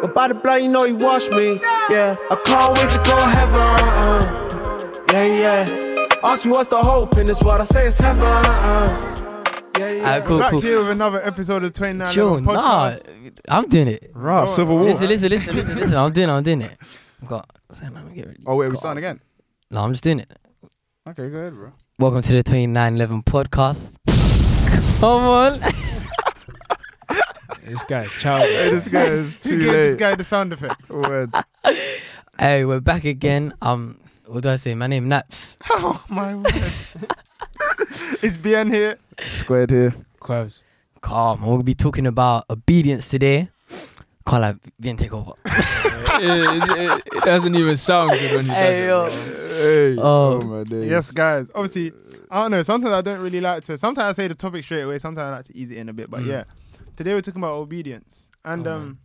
But by the blood, you know he washed me. Yeah, I can't wait to go heaven. Uh-uh. Yeah, yeah. Ask me what's the hope in this world. I say it's heaven. Uh-uh. Yeah, yeah. Alright, cool, Back cool. here with another episode of 29 Sure, nah. I'm doing it. Right, Civil War. Listen, listen, listen, listen, listen. I'm doing it. I'm doing it. I've got. Let me get ready. Oh wait, we Got- starting again. No, I'm just doing it. Okay, go ahead, bro. Welcome to the 2911 podcast. Come on. This guy, child. Hey, this guy is Who too gave this late. guy the sound effects? Word. hey, we're back again. Um, what do I say? My name Naps. oh my word. it's BN here. Squared here. Quavs. Calm. We'll be talking about obedience today. Can't like being take over. it, it, it doesn't even sound good when he Hey, yo. does it, bro. Hey. Oh. Oh, my days. Yes, guys. Obviously, I don't know. Sometimes I don't really like to. Sometimes I say the topic straight away. Sometimes I like to ease it in a bit. But Mm. yeah, today we're talking about obedience. And Oh, um,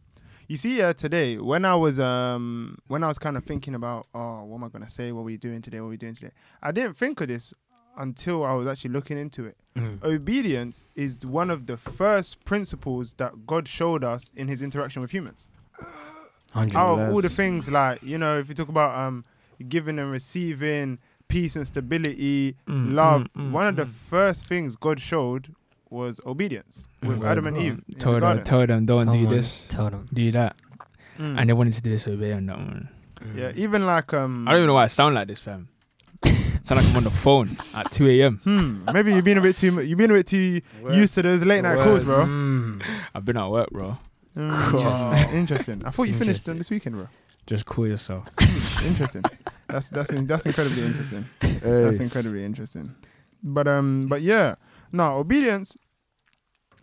you see, uh, today when I was um when I was kind of thinking about oh what am I gonna say? What we doing today? What we doing today? I didn't think of this until I was actually looking into it. Mm. Obedience is one of the first principles that God showed us in His interaction with humans. Out of all the things like you know if you talk about um giving and receiving peace and stability Mm, love mm, mm, one of the mm. first things god showed was obedience with Mm. adam and eve in the Told them, garden. told them, don't Come do on, this, Tell them. do that, Mm. and they wanted to disobey on that one. yeah even like um I don't even know why I sound like this, fam. sound like I'm on the phone at 2 a.m. hmm maybe you've been a bit too you've been a bit too used to those late night calls bro Mm. I've been at work, bro. Mm, interesting i thought you finished them this weekend bro Just cool yourself. interesting that's that's in, that's incredibly interesting That's incredibly interesting. But um, but yeah, no obedience.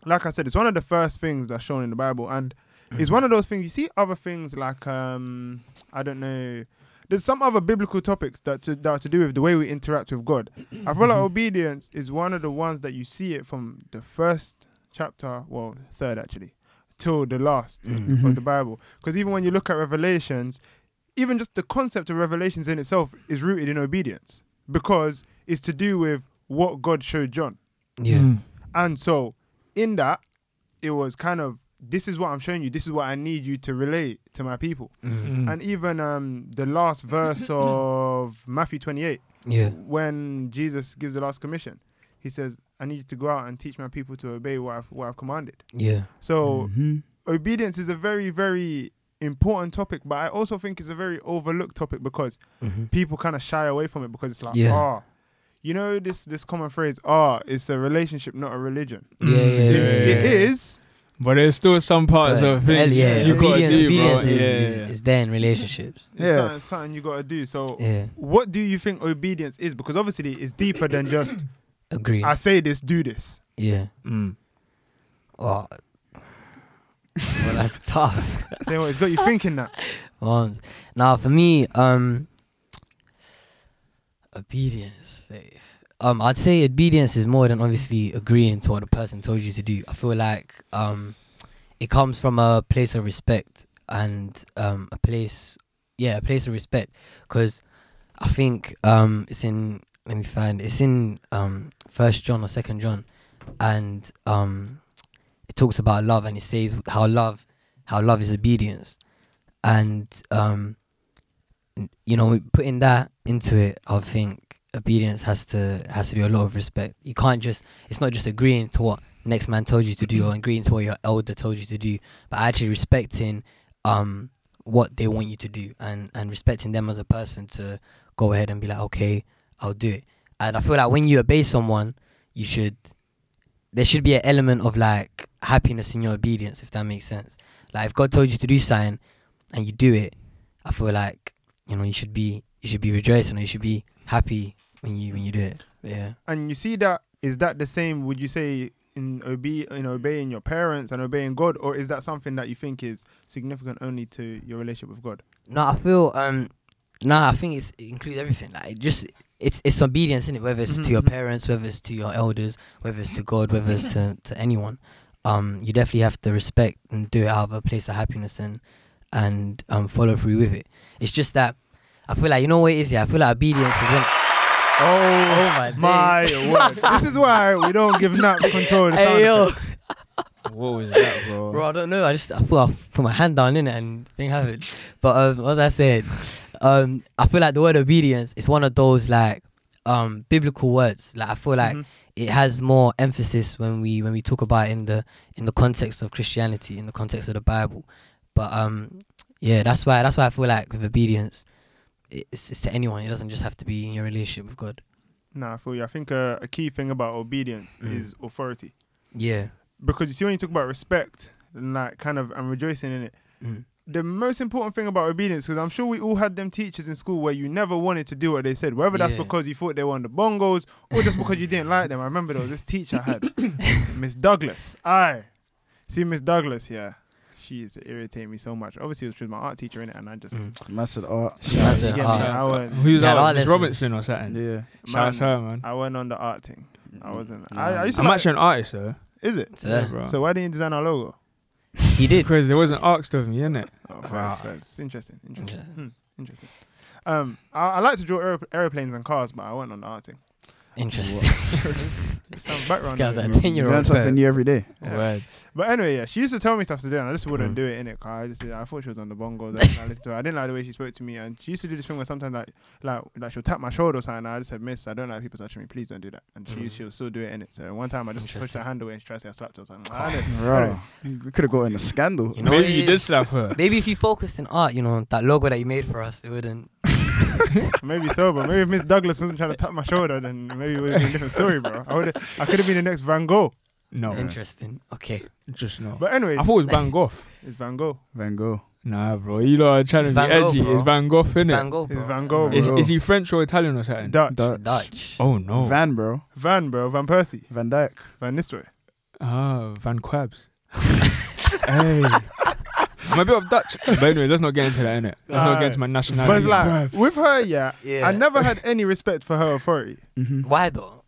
Like I said, it's one of the first things that's shown in the Bible, and it's one of those things. You see other things like um, I don't know. There's some other biblical topics that to, that are to do with the way we interact with God. I feel like obedience is one of the ones that you see it from the first chapter, well, third actually, till the last Mm. of the Bible. Because even when you look at Revelations, even just the concept of Revelations in itself is rooted in obedience because it's to do with what God showed John. Yeah. Mm. And so in that, it was kind of this is what I'm showing you. This is what I need you to relate to my people. Mm. And even um, the last verse of Matthew 28, Yeah. when Jesus gives the last commission, he says, "I need you to go out and teach my people to obey what I've, what I've commanded." Yeah. So Mhm. obedience is a very very important topic but i also think it's a very overlooked topic because Mhm. people kind of shy away from it because it's like Yeah. oh you know this this common phrase oh it's a relationship not a religion Yeah, yeah, It- yeah, it yeah. is But there's still some parts But, of things yeah, you gotta obedience, do, bro. is, yeah, is, yeah. is there in relationships. it's Yeah. something, something you got to do so Yeah, what do you think obedience is because obviously it's deeper than just agree. i say this do this yeah. Mm. Well, well that's tough. Then what, it's got you thinking that Well, now for me, um, obedience. Um, I'd say obedience is more than obviously agreeing to what a person told you to do. I feel like um, it comes from a place of respect and um, a place, yeah, a place of respect. Because I think um, it's in. Let me find. It's in um, First John or Second John, and um, it talks about love and it says how love, how love is obedience and um you know putting that into it i think obedience has to has to do a lot of respect. You can't just it's not just agreeing to what next man told you to do or agreeing to what your elder told you to do but actually respecting um what they want you to do and and respecting them as a person to go ahead and be like okay i'll do it. And i feel like when you obey someone you should there should be an element of like happiness in your obedience if that makes sense. Like if god told you to do something and you do it, I feel like you know you should be you should be rejoicing or you should be happy when you when you do it. Yeah. and you see that is that the same would you say in obe- in obeying your parents and obeying god or is that something that you think is significant only to your relationship with god No, I feel um no, I think it's it includes everything. Like it just it's it's obedience in it, whether it's to your Mhm. parents, whether it's to your elders, whether it's to God, whether it's to, to anyone. Um, you definitely have to respect and do it out of a place of happiness and and um follow through with it. It's just that I feel like you know what it is, yeah. I feel like obedience is when oh, my my word this is why we don't give nap control of the sound Hey yo, effects. What was that, bro? Bro, I don't know. I just I thought I put my hand down in it and thing happened. But um, as I said, um, I feel like the word obedience is one of those like um biblical words. Like I feel like Mhm. it has more emphasis when we when we talk about it in the in the context of Christianity, in the context of the Bible. But um, yeah, that's why that's why I feel like with obedience, it's, it's to anyone. It doesn't just have to be in your relationship with God. Nah, I feel you. I think uh, a key thing about obedience Mm. is authority. Yeah. Because you see, when you talk about respect and like kind of and rejoicing in it, Mm. the most important thing about obedience, because I'm sure we all had them teachers in school where you never wanted to do what they said, whether that's Yeah. because you thought they were on the bongos or just because you didn't like them. I remember there was this teacher I had, Miss- Miss Douglas. Aye, see Miss Douglas, yeah. She used to irritate me so much. Obviously, it was she was my art teacher in it, and I just Mm. Massive art. Yeah, That's you it, get me? art. I went, Who's Yeah, that? our Miss lessons. Robinson or something? Yeah. Shout out to her, man. I went on the art thing. I wasn't. Nah. I, I used to I'm like, actually an artist, though. Is it? So, yeah, bro. So why didn't you design our logo? he did. Because there wasn't asked of me, innit? Oh, Wow. facts, facts. Interesting. Interesting. Yeah. Hmm, interesting. Um, I, I like to draw aer- aeroplanes and cars, but I went on the art thing. Interesting. Some This background. guy's noise. a ten year Learn something new every day. Yeah. Word. But anyway, yeah, she used to tell me stuff to do, and I just wouldn't Mm. do it in it. Cause I just, I thought she was on the bongos. I didn't, like, to her. I didn't like the way she spoke to me, and she used to do this thing where sometimes like, like, like she'll tap my shoulder or something. And I just said, Miss, I don't like people touching me. Please don't do that. And she, Mm. she'll still do it in it. So one time I just pushed her hand away and she tried to say I slapped her or something. I don't- we could have got in a scandal. You know Maybe you did slap her. Maybe if you focused in art, you know, that logo that you made for us, it wouldn't. Maybe so, but maybe if Miss Douglas wasn't trying to tap my shoulder, then maybe it would be a different story, bro. I would, I could have been the next Van Gogh. No, Interesting. Okay. just no. But anyway, I thought it was Van Gogh. it's Van Gogh. Van Gogh. Nah, bro. You lot are trying It's to be Gogh, edgy. bro. It's Van Gogh, It's innit? Van Gogh. It's. Van Gogh, Is, bro. is he French or Italian or something? Dutch. Dutch. Dutch. Oh no. Van, bro. Van, bro. Van Persie. Van Dyke. Van Nistelrooy. Ah, Van Quabs. hey. I'm a bit of Dutch. But anyway, let's not get into that, innit? Let's not get into my But nationality. it's like, with her, yeah, Yeah. I never had any respect for her authority. Mm-hmm. Why though?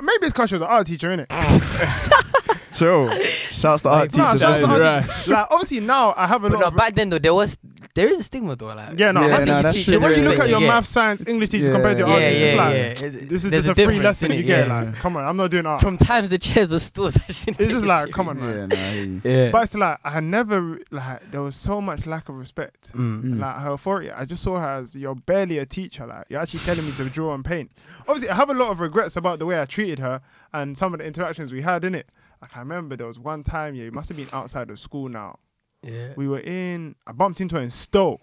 Maybe it's because she was an art teacher, innit? So, shouts to art Nah, teachers. shouts to listening. art Right. like, obviously now I have a But lot no, of. back then though, there was there is a stigma though. Like yeah, no, Yeah, no, that's true. when you look at your you get. math, science, English teachers Yeah. compared to your yeah, art yeah, teachers, yeah, it's like, yeah. this is There's just a, free lesson you get. Yeah. Like, come on, I'm not doing art. From times the chairs were stools. I just It's just it like, come on, serious. man. Yeah, nah, I. Yeah. But it's like I never like there was so much lack of respect. Mm. Mm. Like her authority, I just saw her as you're barely a teacher. Like you're actually telling me to draw and paint. Obviously, I have a lot of regrets about the way I treated her and some of the interactions we had in it. Like I remember there was one time, yeah, it must have been outside of school now. Yeah. We were in, I bumped into her in Stowe.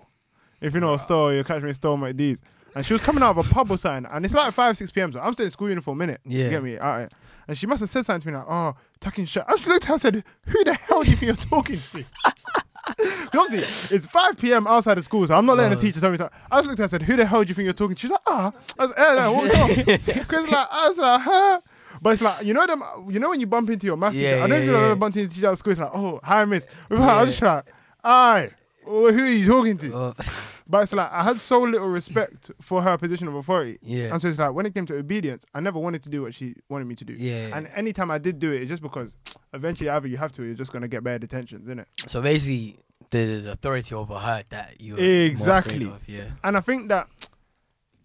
If you know Stowe, you catch me in Stowe, these. And she was coming out of a pub or something, and it's like 5, 6 p.m. So I'm still in school uniform, a minute. Yeah. You get me? Alright. And she must have said something to me like, oh, tucking shut. I just looked at her and said, who the hell do you think you're talking to? Obviously, it's 5 p.m. outside of school, so I'm not letting the teacher tell me. I just looked at her and said, "Who the hell do you think you're talking to?" She's like, "Ah." I was, eh, like, what's wrong? Because like, I was like, "Huh." But it's like, you know them, you know when you bump into your maths Yeah, teacher. I don't know if yeah. ever bumped into teacher at school. It's like, "Oh, hi, miss." I was just like, "Aye." Who are you talking to? Oh, But it's like I had so little respect for her position of authority. yeah. And so it's like when it came to obedience, I never wanted to do what she wanted me to do. Yeah. And anytime I did do it, it's just because eventually either you have to or you're just gonna get bad detentions, isn't it? So basically, there's authority over her that you Exactly. of, yeah. And I think that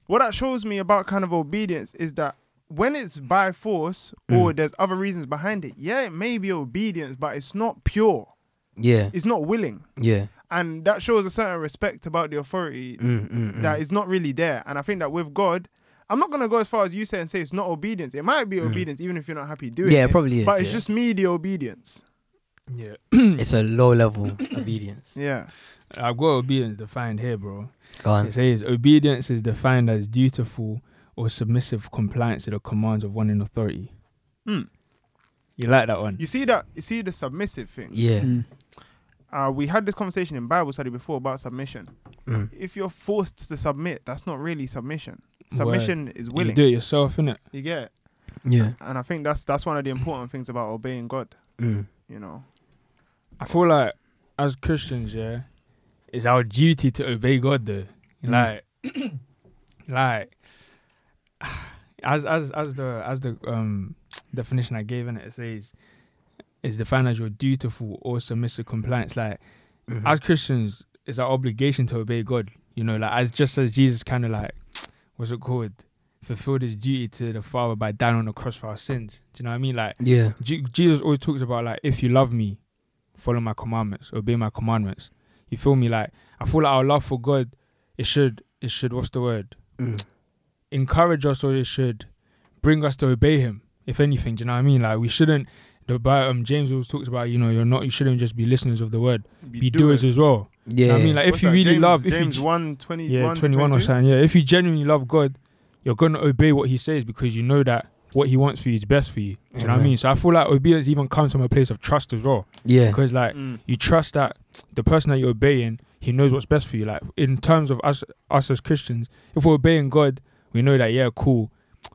what that shows me about kind of obedience is that when it's by force or there's other reasons behind it, yeah, it may be obedience, but it's not pure. Yeah. It's not willing. Yeah. And that shows a certain respect about the authority Mm, mm, mm. that is not really there. And I think that with God, I'm not gonna go as far as you say and say it's not obedience. It might be obedience even if you're not happy doing Mm. yeah, it. it probably is. but it's just me the obedience. Yeah. it's a low level obedience. Yeah. I've got obedience defined here, bro. Go on. It says obedience is defined as dutiful or submissive compliance to the commands of one in authority. Hmm. You like that one? You see that you see the submissive thing. Yeah. Mm. Uh, we had this conversation in Bible study before about submission. Mm. If you're forced to submit, that's not really submission. Submission is You willing. do it yourself, innit? You get it? Yeah. And I think that's that's one of the important things about obeying God. Mm. You know. I feel like as Christians, yeah, it's our duty to obey God though. Mm. Like like as as as the as the um definition I gave in it, it says is defined as your dutiful or submissive compliance. Like Mhm. as Christians, it's our obligation to obey God. You know, like as just as Jesus kind of like what's it called? fulfilled his duty to the Father by dying on the cross for our sins. Do you know what I mean? Like Yeah. Je- Jesus always talks about like if you love me, follow my commandments, obey my commandments. You feel me? Like I feel like our love for God, it should it should what's the word? Mm. Encourage us or it should bring us to obey Him. If anything, do you know what I mean? Like we shouldn't. The Bi- um, James always talks about you know you're not you shouldn't just be listeners of the word, be, doers as well. Do you know Yeah. what I mean? Like if you that, really James, love, if James you 1, 20, yeah 21 or something, yeah, if you genuinely love God, you're gonna obey what He says because you know that what He wants for you is best for you. Do you know what I mean? So I feel like obedience even comes from a place of trust as well yeah. because like Mm. you trust that the person that you're obeying, he knows what's best for you. Like in terms of us, us as Christians, if we're obeying God, we know that yeah, cool,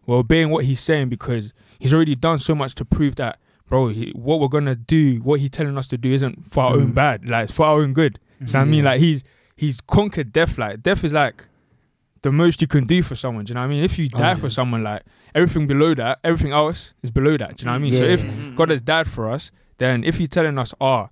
we're obeying what He's saying because He's already done so much to prove that, bro. He, what we're gonna do, what He's telling us to do, isn't for our own Mm. bad. Like it's for our own good. Do you know what I mean? Like He's He's conquered death. Like death is like the most you can do for someone. Do you know what I mean? If you Oh, die yeah. for someone, like everything below that, everything else is below that. Do you know what I mean? So if Mhm. God has died for us, then if He's telling us, "Ah,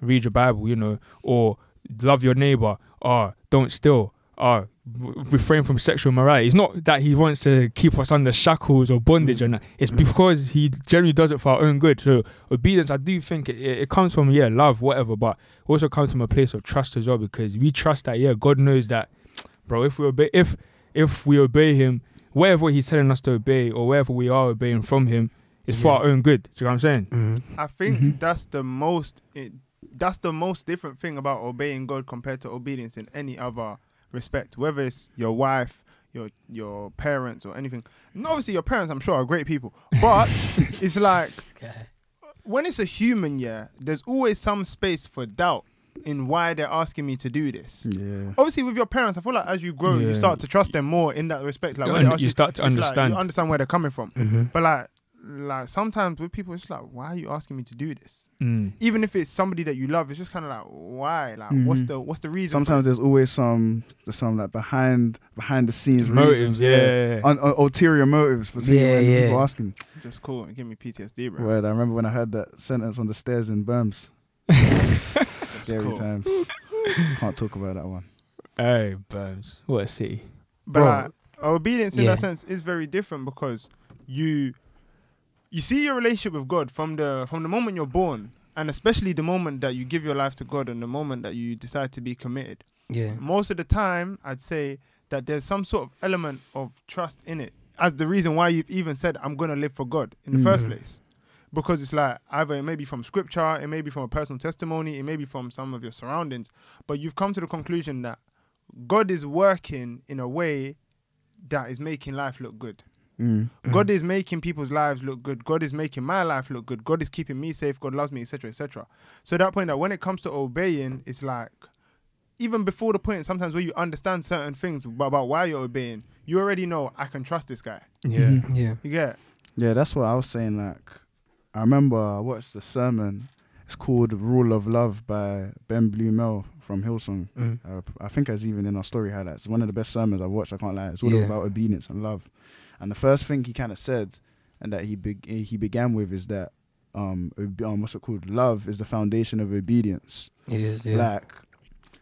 read your Bible," you know, or love your neighbor, or don't steal, or refrain from sexual morality, it's not that He wants to keep us under shackles or bondage, or and it's because He generally does it for our own good. So obedience, I do think it, it, it comes from yeah, love, whatever, but it also comes from a place of trust as well, because we trust that yeah, God knows that, bro. If we obey, if if we obey Him, whatever He's telling us to obey, or wherever we are obeying from Him. It's for our own good. Do you know what I'm saying? Mhm. I think Mhm. that's the most it, that's the most different thing about obeying God compared to obedience in any other respect. Whether it's your wife, your your parents, or anything. And obviously, your parents, I'm sure, are great people. But it's like when it's a human, yeah, there's always some space for doubt in why they're asking me to do this. Yeah. Obviously, with your parents, I feel like as you grow, you start to trust them more in that respect. Like You when un- ask you start to it's like understand. you understand where they're coming from. Mhm. But like, like sometimes with people, it's like, why are you asking me to do this? Mm. Even if it's somebody that you love, it's just kind of like, why? Like, what's Mhm. the what's the reason? Sometimes there's always some there's some like behind behind the scenes Motives, reasons, yeah. Un- un- ulterior motives for seeing Yeah, yeah. people asking. just cool and give me PTSD, bro. Word, I remember when I heard that sentence on the stairs in Berms. Scary cool. times. Can't talk about that one. Hey, Burns. What a city. But Bro. like, obedience in Yeah. that sense is very different because you you see your relationship with God from the from the moment you're born, and especially the moment that you give your life to God and the moment that you decide to be committed. Yeah. Most of the time, I'd say that there's some sort of element of trust in it as the reason why you've even said I'm gonna live for God in the first Mhm. place. Because it's like either it may be from scripture, it may be from a personal testimony, it may be from some of your surroundings, but you've come to the conclusion that God is working in a way that is making life look good. Mm. God is making people's lives look good. God is making my life look good. God is keeping me safe. God loves me, etc., etc. So that point that when it comes to obeying, it's like even before the point, sometimes where you understand certain things about, about why you're obeying, you already know I can trust this guy. Yeah. Mhm. Yeah. You get? it? Yeah, that's what I was saying. Like, I remember I watched the sermon. It's called "Rule of Love" by Ben Blumel from Hillsong. Mm. Uh, I think it's even in our story highlights. It's one of the best sermons I've watched. I can't lie. It's all Yeah. about obedience and love. And the first thing he kind of said, and that he be- he began with, is that um, ob- um, what's it called? Love is the foundation of obedience. It is. Yeah. Like,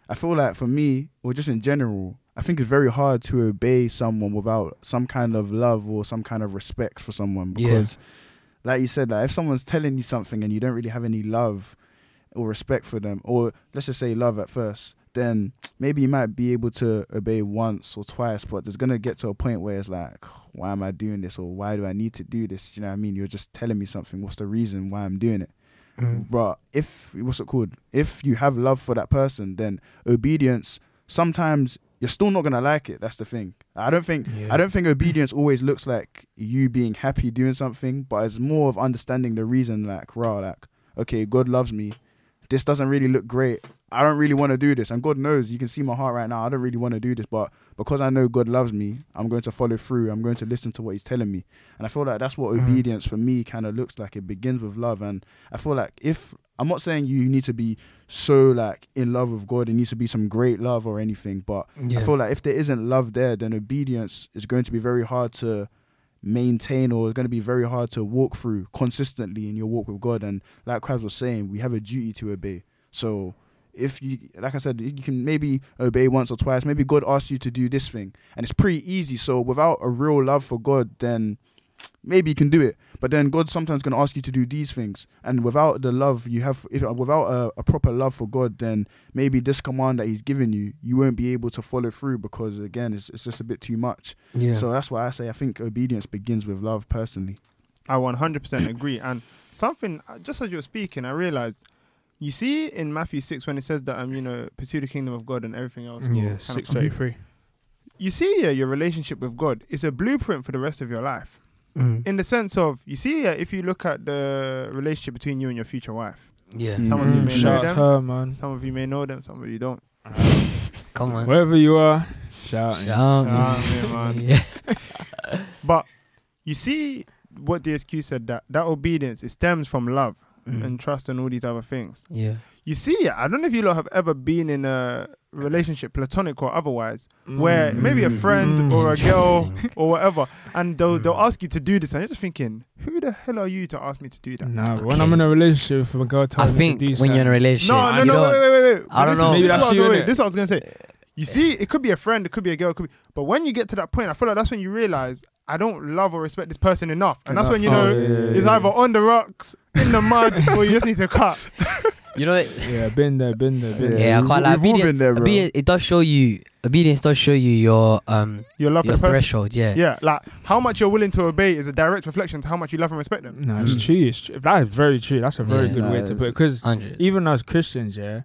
I feel like for me, or just in general, I think it's very hard to obey someone without some kind of love or some kind of respect for someone. Yeah. Because, like you said, like if someone's telling you something and you don't really have any love or respect for them, or let's just say love at first, then maybe you might be able to obey once or twice, but there's gonna get to a point where it's like, why am I doing this, or why do I need to do this? You know what I mean? You're just telling me something. What's the reason why I'm doing it? Mm. But if what's it called? If you have love for that person, then obedience sometimes you're still not gonna like it. That's the thing. I don't think Yeah. I don't think obedience always looks like you being happy doing something, but it's more of understanding the reason. Like, raw, like, okay, God loves me. This doesn't really look great. I don't really want to do this, and God knows. You can see my heart right now. I don't really want to do this, but because I know God loves me, I'm going to follow through. I'm going to listen to what He's telling me, and I feel like that's what Mhm. obedience for me kind of looks like. It begins with love, and I feel like if I'm not saying you need to be so like in love with God, it needs to be some great love or anything, but Yeah. I feel like if there isn't love there, then obedience is going to be very hard to maintain or it's going to be very hard to walk through consistently in your walk with God. And like Krabs was saying, we have a duty to obey. So if you, like I said, you can maybe obey once or twice. Maybe God asks you to do this thing, and it's pretty easy. So without a real love for God, then maybe you can do it. But then God's sometimes going to ask you to do these things, and without the love you have, if without a, a proper love for God, then maybe this command that He's given you, you won't be able to follow through because again, it's, it's just a bit too much. Yeah. So that's why I say I think obedience begins with love. Personally, I 100% agree. And something, uh, just as you were speaking, I realized, you see in Matthew 6 when it says that, um, you know, pursue the kingdom of God and everything else. Yeah, kind of six come. thirty three. You see yeah, your relationship with God is a blueprint for the rest of your life. Mm. In the sense of, you see, yeah, if you look at the relationship between you and your future wife, Yeah. Mm. Some of you may know shout out them. her, man. some of you may know them, some of you don't. Come on. Wherever you are, shout. Shout yeah. out, Shout out, yeah, man. Yeah. But you see what DSQ said that that obedience it stems from love Mm. and trust and all these other things. Yeah. You see, I don't know if you lot have ever been in a relationship, platonic or otherwise, where maybe a friend Mm. or a girl or whatever, and they'll they'll ask you to do this, and you're just thinking, who the hell are you to ask me to do that? Nah, but when I'm in a relationship, with a girl tells I me think to do when you're in a relationship, No, no, you no, wait, wait, wait, wait. I don't this know. Is, Maybe this, that's is what I was, you, wait, this is what I was gonna say. You see, it could be a friend, it could be a girl, it could be, but when you get to that point, I feel like that's when you realize I don't love or respect this person enough, and that's when you know Oh, yeah, yeah, it's either on the rocks, in the mud, or you just need to cut. You know, it, Yeah, been there, been there, been Yeah, there. yeah, I we've- can't lie. we've all Obedience, been there, bro. obedience, it does show you. Obedience does show you your um Your love for your the person. threshold. Yeah. Yeah, like how much you're willing to obey is a direct reflection to how much you love and respect them. No, it's Mm. true. It's true. That is very true. That's a very Yeah. good way to put it. Because even as Christians, yeah,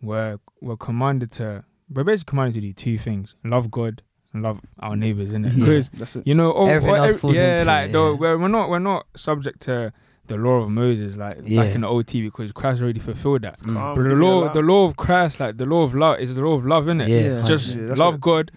we're we're commanded to we're basically commanded to do two things: love God and love our neighbors, innit? Yeah. Because that's it. you know, oh, Everything oh, else ev- falls yeah, into like it, though, yeah. we're, we're not we're not subject to the law of Moses like Yeah. back in the OT because Christ already fulfilled that. Mm. But the law, the law of Christ, like the law of love, is the law of love, innit? Yeah. Yeah. Just love what- God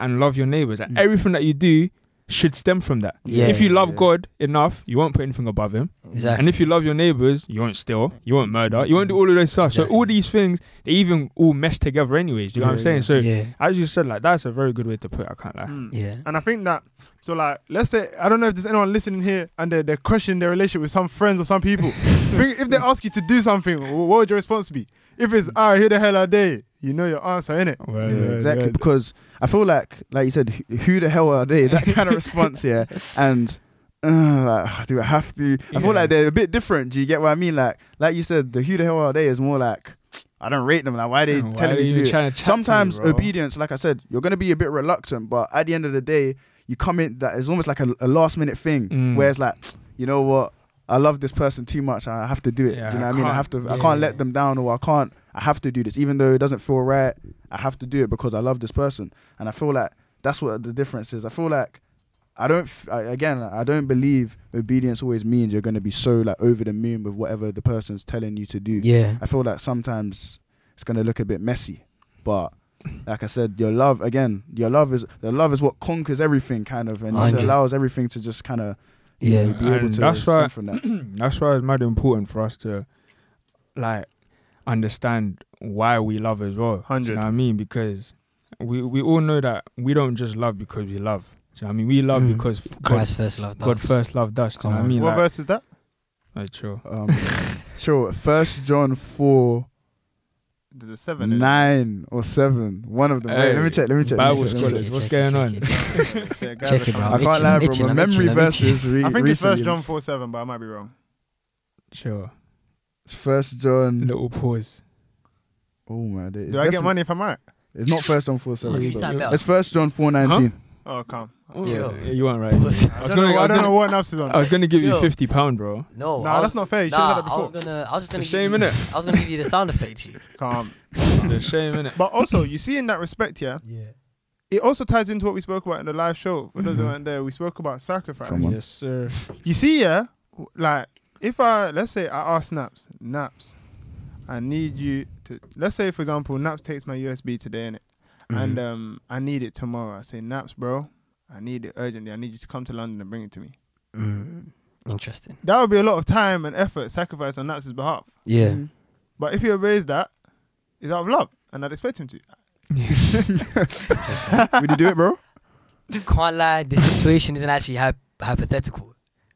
and love your neighbors, and Mm. everything that you do should stem from that. Yeah. if you love yeah. God enough, you won't put anything above Him. Exactly. And if you love your neighbors, you won't steal, you won't murder, you won't do all of those stuff. So all these things, they even all mesh together anyways. Do you know what I'm Yeah, saying? So yeah. as you said, like that's a very good way to put it. I can't lie. Mm. Yeah. And I think that so like let's say I don't know if there's anyone listening here and they're, they're questioning their relationship with some friends or some people. if they ask you to do something, what would your response be? If it's ah, who the hell are they? You know your answer, innit? Well, Yeah, exactly. yeah. Because I feel like, like you said, who- who the hell are they? That kind of response, yeah. And uh, like, do I have to? I feel like they're a bit different. Do you get what I mean? Like, like you said, the who the hell are they is more like, I don't rate them. Like, why are they Why telling are me you to do it? trying to chat me, Sometimes obedience, like I said, you're gonna be a bit reluctant, but at the end of the day, you come in that is almost like a, a last minute thing, Mm. where it's like, you know what, I love this person too much, I have to do it. Yeah, do you know I what I mean? I have to, I can't let them down, or I can't, I have to do this, even though it doesn't feel right. I have to do it because I love this person, and I feel like that's what the difference is. I feel like. I don't. f- I, again, I don't believe obedience always means you're going to be so like over the moon with whatever the person's telling you to do. Yeah. I feel like sometimes it's gonna look a bit messy, but like I said, your love again, your love is the love is what conquers everything, kind of, and it allows everything to just kind of Yeah. be able to that's why- from that. That's why it's mad important for us to like understand why we love as well. Do you 100. know I mean? Because we we all know that we don't just love because we love. Do you know what I mean? We love Mm. because f- God, Christ first love. God us. first loved us. Do you know what I mean? what Like, verse is that? like, true. Um, sure. First John four There's seven. in it. nine or seven, one of them. Wait, let me check. Let me check. Bible check, let scholars, check. what's Check going it, on? check it. Yeah, Check it, bro. I can't lie, bro. My memory itching, verses. Re- I think it's First John four seven, but I might be wrong. Sure. First John. Little pause. Oh my day. Do I get money if I'm right? It's not First John four seven. Oh, you still. sound better. It's First John four nineteen. Oh, come. Oh, Sure. yeah, you weren't right. Pause. I I was don't, gonna, know, I I don't gonna, know what else is on. I was gonna give you fifty pound, bro. No, Nah, I that's not fair. You should've Nah, had that I was gonna. I was just gonna. It's a shame, you, innit? I was gonna give you the sound effect. G. Calm. It's a shame, innit? But also, you see, in that respect, yeah, Yeah. it also ties into what we spoke about in the live show. For those who mm-hmm. weren't there, we spoke about sacrifice. Come on. Yes, sir. You see, yeah, like if I let's say I ask Naps, Naps, I need you to let's say for example, Naps takes my USB today in it, and Mhm. um I need it tomorrow. I say Naps, bro, I need it urgently. I need you to come to London and bring it to me. Mm, interesting. That would be a lot of time and effort sacrificed on Naps' behalf. Yeah. Mm. But if he obeys that, it's out of love, and I'd expect him to. Would you do it, bro? Can't lie. This situation isn't actually hy- hypothetical.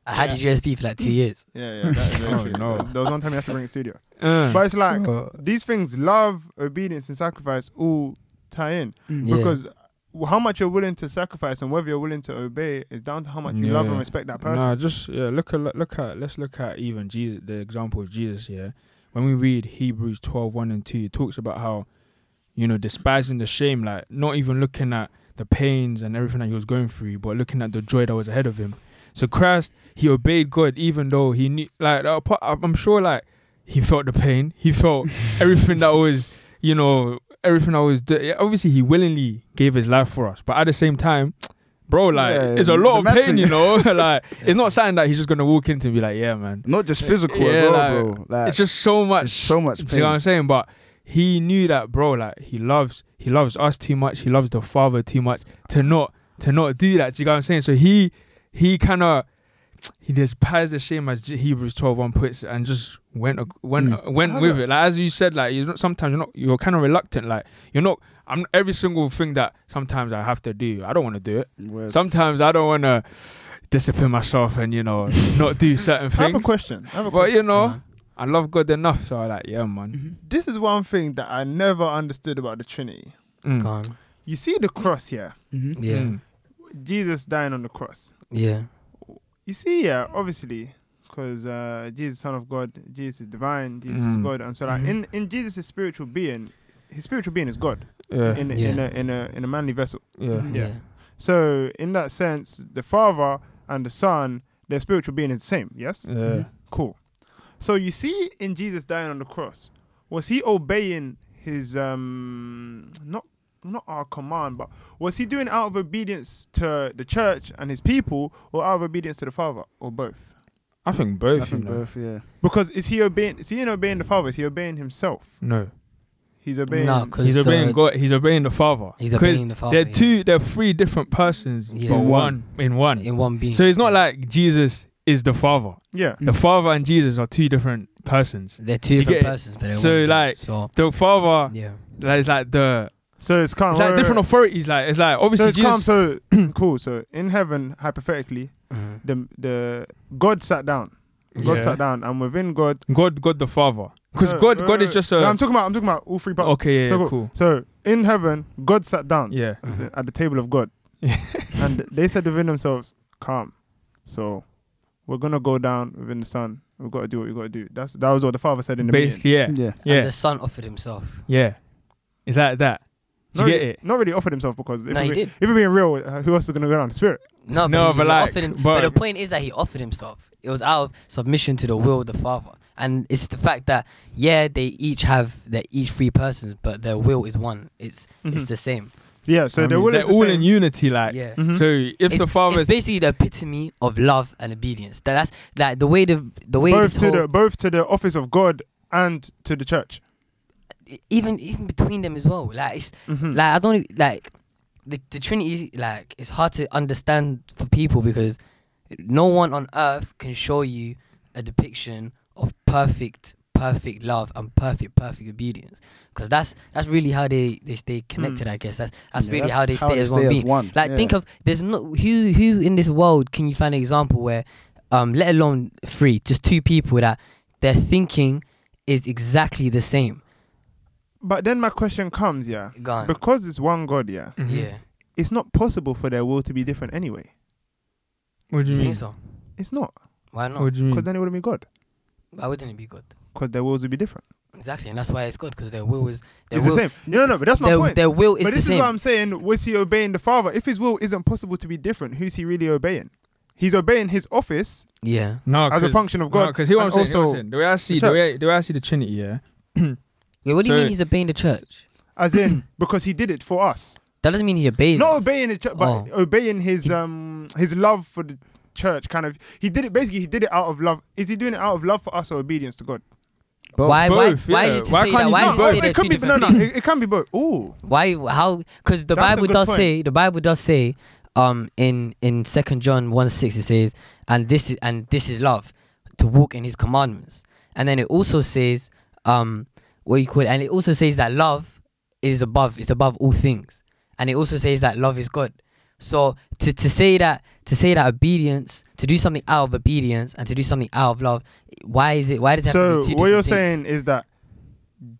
I had Yeah. your USB for like two years. Yeah, yeah, that is very Oh, true. no. There was one time you had to bring a studio. Uh, But it's like these things, love, obedience, and sacrifice, all tie in Yeah. because how much you're willing to sacrifice and whether you're willing to obey is down to how much you love and respect that person. Nah, just yeah. Look at look at let's look at even Jesus. The example of Jesus. Yeah, when we read Hebrews 12, 1 and two, it talks about how, you know, despising the shame, like not even looking at the pains and everything that he was going through, but looking at the joy that was ahead of him. So Christ, he obeyed God even though he knew, like I'm sure, like he felt the pain, he felt everything that was, you know, everything that was. Obviously, he willingly gave his life for us, but at the same time. Bro, like Yeah, it's a lot a of pain, you know. like it's not something that he's just gonna walk into and be like, "Yeah, man." Not just physical Yeah, as well, like, bro. Like it's just so much, it's so much Do you know what. I'm saying? But he knew that, bro. Like he loves, he loves us too much. He loves the Father too much to not to not do that. Do you know what I'm saying? So he he kind of he despised the shame as Hebrews 12 1 puts it, and just went went Mm. went How with do- it. Like as you said, like you're not sometimes you're not you're kind of reluctant. Like you're not. I'm every single thing that sometimes I have to do. I don't want to do it. Words. Sometimes I don't want to discipline myself and you know not do certain things. I have a question. I have a But question. you know, Uh-huh. I love God enough, so I like yeah, man. Mhm. This is one thing that I never understood about the Trinity. Mm. You see the cross here, Mhm. Yeah. Mm. Jesus dying on the cross. Yeah. You see, yeah, obviously, because uh, Jesus, Son of God, Jesus is divine, Jesus is Mhm. God, and so like Mhm. in in Jesus' spiritual being, his spiritual being is God Yeah, in Yeah. in a in a in a manly vessel. yeah. Yeah. So in that sense, the Father and the Son, their spiritual being is the same. Yes, Yeah. cool. So you see, in Jesus dying on the cross, was he obeying his um not not our command, but was he doing out of obedience to the church and his people, or out of obedience to the Father, or both? I think both. I you think know. both, yeah. Because is he obeying? Is he in obeying the Father? Is he obeying himself? No, He's obeying. No, 'cause he's obeying God. He's obeying the Father. He's 'Cause obeying the Father. They're yeah. two. They're three different persons, Yeah. but In one in one. in one being. So it's not like Jesus is the Father. yeah. The Father and Jesus are two different persons. they're two You different persons, but So, like, so The Father, yeah. that is like the. So it's calm. It's like wait, different wait, authorities. Like it's like obviously So it's calm. Jesus. So cool. So in heaven, hypothetically, Mhm. the the God sat down. God Yeah. sat down, and within God, God, God the Father. Because No, God, no, God no, is just a. no, I'm talking about. I'm talking about all three parts. okay, yeah, So yeah, cool. cool. So in heaven, God sat down Yeah. Mhm. at the table of God, and they said within themselves, "Calm." So we're gonna go down within the Son. We've got to do what we got to do. That's that was what the Father said in the meeting. Basically, yeah, Yeah. yeah, And the son offered himself. yeah. Is that that? Do Not you get really, it? Not really offered himself because if, No, we, he did. if we're being real, uh, who else is gonna go down? The Spirit. No, No, he, but he like, offered him, but- but, the point is that he offered himself. It was out of submission to the will of the Father, and it's the fact that yeah, they each have they're each three persons, but their will is one. It's it's Mhm. the same. Yeah. So I they're mean, willing they're to all say- in unity. Like, Yeah. Mhm. so if it's, the Father it's basically the epitome of love and obedience. That, that's like the way the the way both this to whole, the both to the office of God and to the church. Even even between them as well. Like it's Mhm. like I don't like the the Trinity. Like it's hard to understand for people because no one on earth can show you a depiction of perfect perfect love and perfect perfect obedience because that's that's really how they they stay connected. I guess that's that's Yeah, really that's how they stay as one being. one. Like yeah. think of there's no who who in this world can you find an example where um let alone three just two people that their thinking is exactly the same. But then my question comes, yeah, Gone. because it's one God, yeah, Mhm. yeah. it's not possible for their will to be different anyway. What do You you mean? think so? It's not, Why not? What do you because then it wouldn't be God, Why wouldn't it be good? because their wills would be different. Exactly, and that's why it's good because their will is their It's will, the same. No, no, no, but that's my their, point. their will is but the this is same. what I'm saying. Was he obeying the Father? If his will isn't possible to be different, who's he really obeying? He's obeying his office yeah, No, as a function of God. Because he and was saying, he was also saying, the way I see, the the way, the way I see the Trinity, yeah. yeah. What do you So- mean he's obeying the church? as in because he did it for us. That doesn't mean he obeyed. Not us. obeying the church, but Oh. obeying his um his love for the church. Kind of, he did it. Basically, he did it out of love. Is he doing it out of love for us or obedience to God? Both. Why? Both, why? Why yeah. is it to Why say can't that? you Why do is it both? say it they're could be. No, different no, things? it, it can be both. Ooh, Why? How? Because the That's a Bible good does point. say the Bible does say um in in Second John one six it says and this is and this is love to walk in His commandments and then it also says um what you call it and it also says that love is above is above all things and it also says that love is God So to to say that to say that obedience to do something out of obedience and to do something out of love, why is it? Why does it have So what you're things? saying is that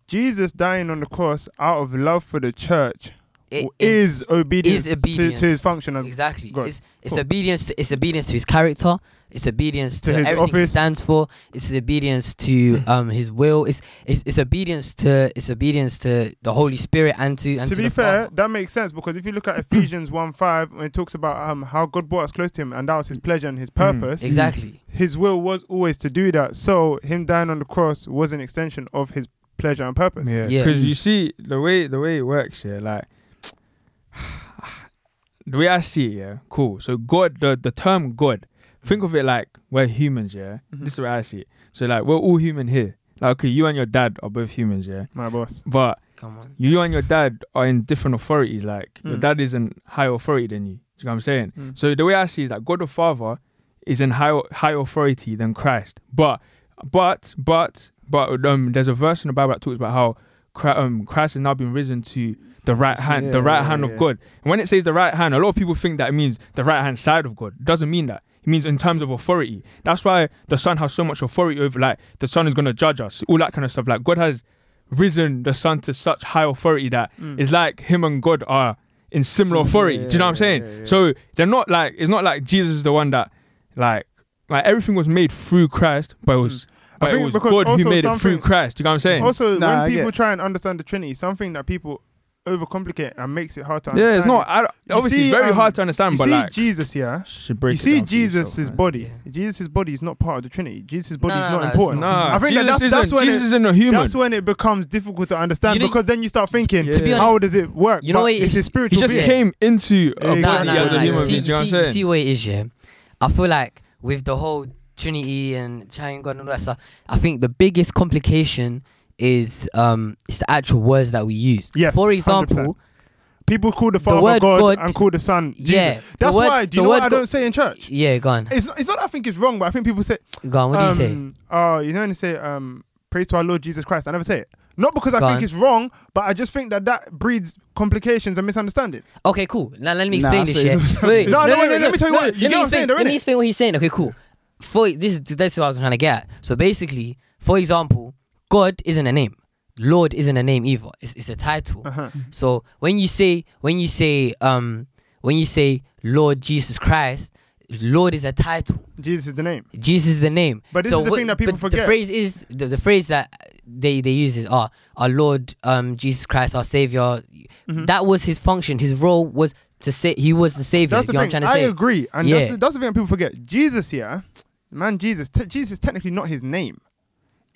Jesus dying on the cross out of love for the church It- it is obedience, is obedience To, to his function as exactly. God. It's it's Cool. obedience. To, it's obedience to his character. It's obedience To to, his everything he office. stands for. It's obedience to um his will. It's, it's it's obedience to it's obedience to the Holy Spirit and to and to to, be the fair, Father. that makes sense because if you look at Ephesians 1 5, when it talks about um, how God brought us close to Him and that was His pleasure and His purpose, exactly. His will was always to do that. So, Him dying on the cross was an extension of His pleasure and purpose. Yeah, Yeah. because you see the way the way it works here, like the way I see it, yeah, cool. So God, the the term God, think of it like we're humans, yeah. Mhm. This is the way I see it. So like we're all human here. Like okay, you and your dad are both humans, yeah. My boss. But Come on. you and your dad are in different authorities. Like your Mm. dad is in higher authority than you. Do you know what I'm saying? Mm. So the way I see it is that God the Father is in high high authority than Christ. But but but but um, there's a verse in the Bible that talks about how um, Christ has now been risen to the right So, hand, the right yeah, hand yeah. of God. And when it says the right hand, a lot of people think that it means the right hand side of God. It doesn't mean that. It means in terms of authority. That's why the Son has so much authority over, like the Son is going to judge us, all that kind of stuff. Like God has risen the Son to such high authority that Mm. it's like him and God are in similar authority. yeah, Do you know what I'm saying? yeah, yeah. So they're not like it's not like Jesus is the one that like like everything was made through Christ, but it was I but it think was because God who also made it through Christ. Do you know what I'm saying? Also, Nah, when people try and understand the Trinity, something that people overcomplicate and makes it hard to understand. yeah, it's not. I don't, obviously see, it's very um, hard to understand, you but see like Jesus, yeah. should break You see down for Jesus' yourself, body. Yeah. Jesus' body is not part of the Trinity. Jesus' body No, is not no, important. Nah, I think Jesus that that's, isn't, that's when Jesus it, isn't a human. that's when it becomes difficult to understand You know- because then you start thinking, To be how does it work? you know But what it it's is? his he just being. came into Yeah, a yeah, body yeah, as yeah, a human see, being. You I'm see, saying? see what it is, yeah. I feel like with the whole Trinity and Chinese God and all that stuff, I think the biggest complication is um it's the actual words that we use. Yes, For 100%. example, People call the Father word God, God- and call the Son Jesus. yeah. That's word- why. Do you the know what word I don't say in church? Yeah, go on. It's not, it's not I think it's wrong, but I think people say, Go on. What do you say? um, Oh, you know when they say, um, praise to our Lord Jesus Christ. I never say it. Not because I Go think on. it's wrong, but I just think that that breeds complications and misunderstanding. Okay, cool. Now let me explain I this. shit. Yeah. Wait, No, no, wait, wait, let me tell you what- you let get what I'm saying explain- though, Let me explain what he's saying. Okay, cool. For this is this is what I was trying to get. At. So basically, for example, God isn't a name. Lord isn't a name either. It's, it's a title. Uh-huh. So when you say when you say um when you say Lord Jesus Christ, Lord is a title. Jesus is the name. Jesus is the name. But this so is the what- thing that people forget. The phrase is the, the phrase that they they use is our our Lord um Jesus Christ our Savior. Mhm. That was his function. His role was to say he was the Savior. That's the you know what thing. I'm trying to I say? agree, and Yeah. that's, the, that's the thing that people forget. Jesus, here, man, Jesus, te- Jesus is technically not his name.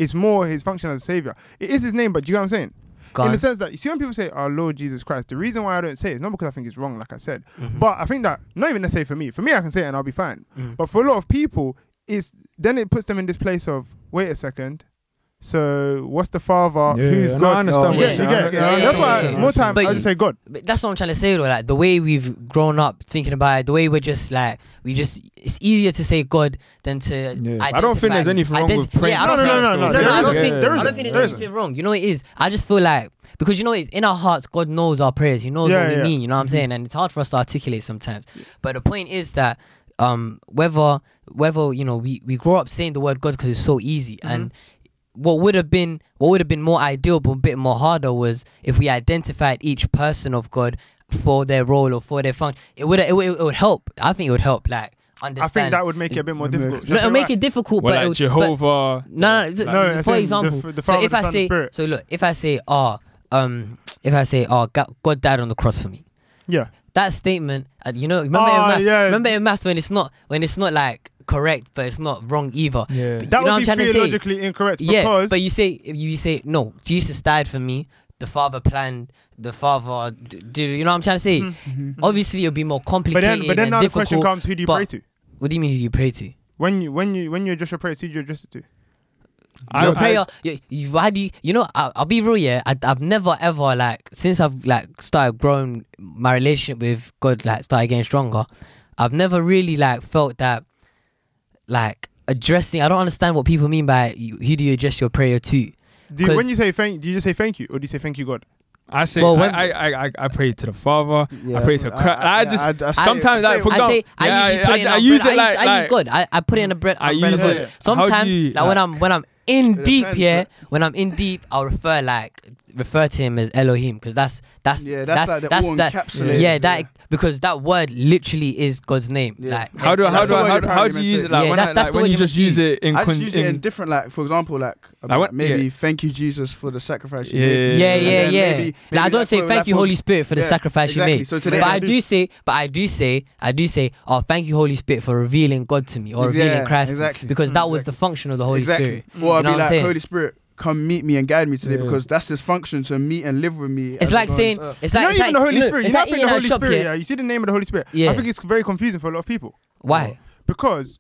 It's more his function as a savior. It is his name, but do you know what I'm saying? Go In on. the sense that you see when people say our Lord Jesus Christ, the reason why I don't say it is not because I think it's wrong, like I said, Mhm. but I think that not even necessarily for me. For me, I can say it and I'll be fine. Mhm. But for a lot of people, it's then it puts them in this place of wait a second. So what's the father? Yeah, who's no, God? I understand yeah, you're you saying. get, yeah, That's why more time But I just say God. But that's what I'm trying to say though. Like the way we've grown up thinking about it, the way we're just like we just it's easier to say God than to. Yeah, I don't think there's anything wrong with praying Yeah, No, no, no, no, no, no. no, I don't think There I don't think there's anything wrong. You know it is? I just feel like because you know it's in our hearts. God knows our prayers. He knows Yeah, what we yeah. mean. You know what I'm saying? And it's hard for us to articulate sometimes. But the point is that um whether whether you know we we grow up saying the word God because it's so easy Mm-hmm. and. What would have been what would have been more ideal but a bit more harder was if we identified each person of God for their role or for their function. It would it would, it would help. I think it would help. Like understand. I think that would make it a bit more difficult. No, it'll make it difficult, Well, but it like would- but- Jehovah. no, no, so- No, as for in the example, the so if I say, Spirit. so look, if I say, oh, um, if I say, oh, God, God died on the cross for me, Yeah. that statement, uh, you know, remember Ah, in maths, yeah. remember in maths when it's not, when it's not like correct, but it's not wrong either. Yeah. That You know what would I'm be to say? theologically incorrect Yeah, but you say, you say, no, Jesus died for me. The Father planned. The Father, d- do you know what I'm trying to say? Obviously, it'll be more Mm-hmm. but complicated. then but then and now the question comes: Who do you pray to? What do you mean? Who you pray to? When you when you when you address your prayer, who do you address it to? I- your I- prayer, you, you, why do you, you know, I, I'll be real, yeah. I, I've never ever, like, since I've, like, started growing my relationship with God, like, started getting stronger, I've never really, like, felt that, like addressing. I don't understand what people mean by who do you address your prayer to? Do you, when you say thank, do you just say thank you, or do you say thank you, God? I say well, when, I, I, I I pray to the Father. Yeah, I pray to. Christ. I, I, just I, sometimes like for example, I, yeah, I, use it like I use God. I, I put it in a bread. I use it sometimes. like, when I'm when I'm in deep, yeah. When I'm in deep, I'll refer like refer to him as Elohim because that's that's yeah that's, that's, like that's, that's that, yeah that because that word literally is God's name. Yeah. Like how do how do I, how, do, how do you use it? Like, yeah, when, that's, I, like, when you just use it in I just con- use it in, different like for example like about, went, maybe thank you Jesus for the sacrifice. Yeah yeah yeah yeah. Maybe, maybe I don't say thank you Holy Spirit for the sacrifice you made. But I do say but I do say I do say oh thank you Holy Spirit for revealing God to me or revealing Christ because that was mm, the function of the Holy Spirit. Well, I'd be like Holy Spirit come meet me and guide me today yeah. because that's his function to meet and live with me. It's like saying, uh, it's like, not it's even like, the Holy look, Spirit. You're not like think the Holy Spirit, yeah. You see the name of the Holy Spirit. Yeah. I think it's very confusing for a lot of people. Why? Because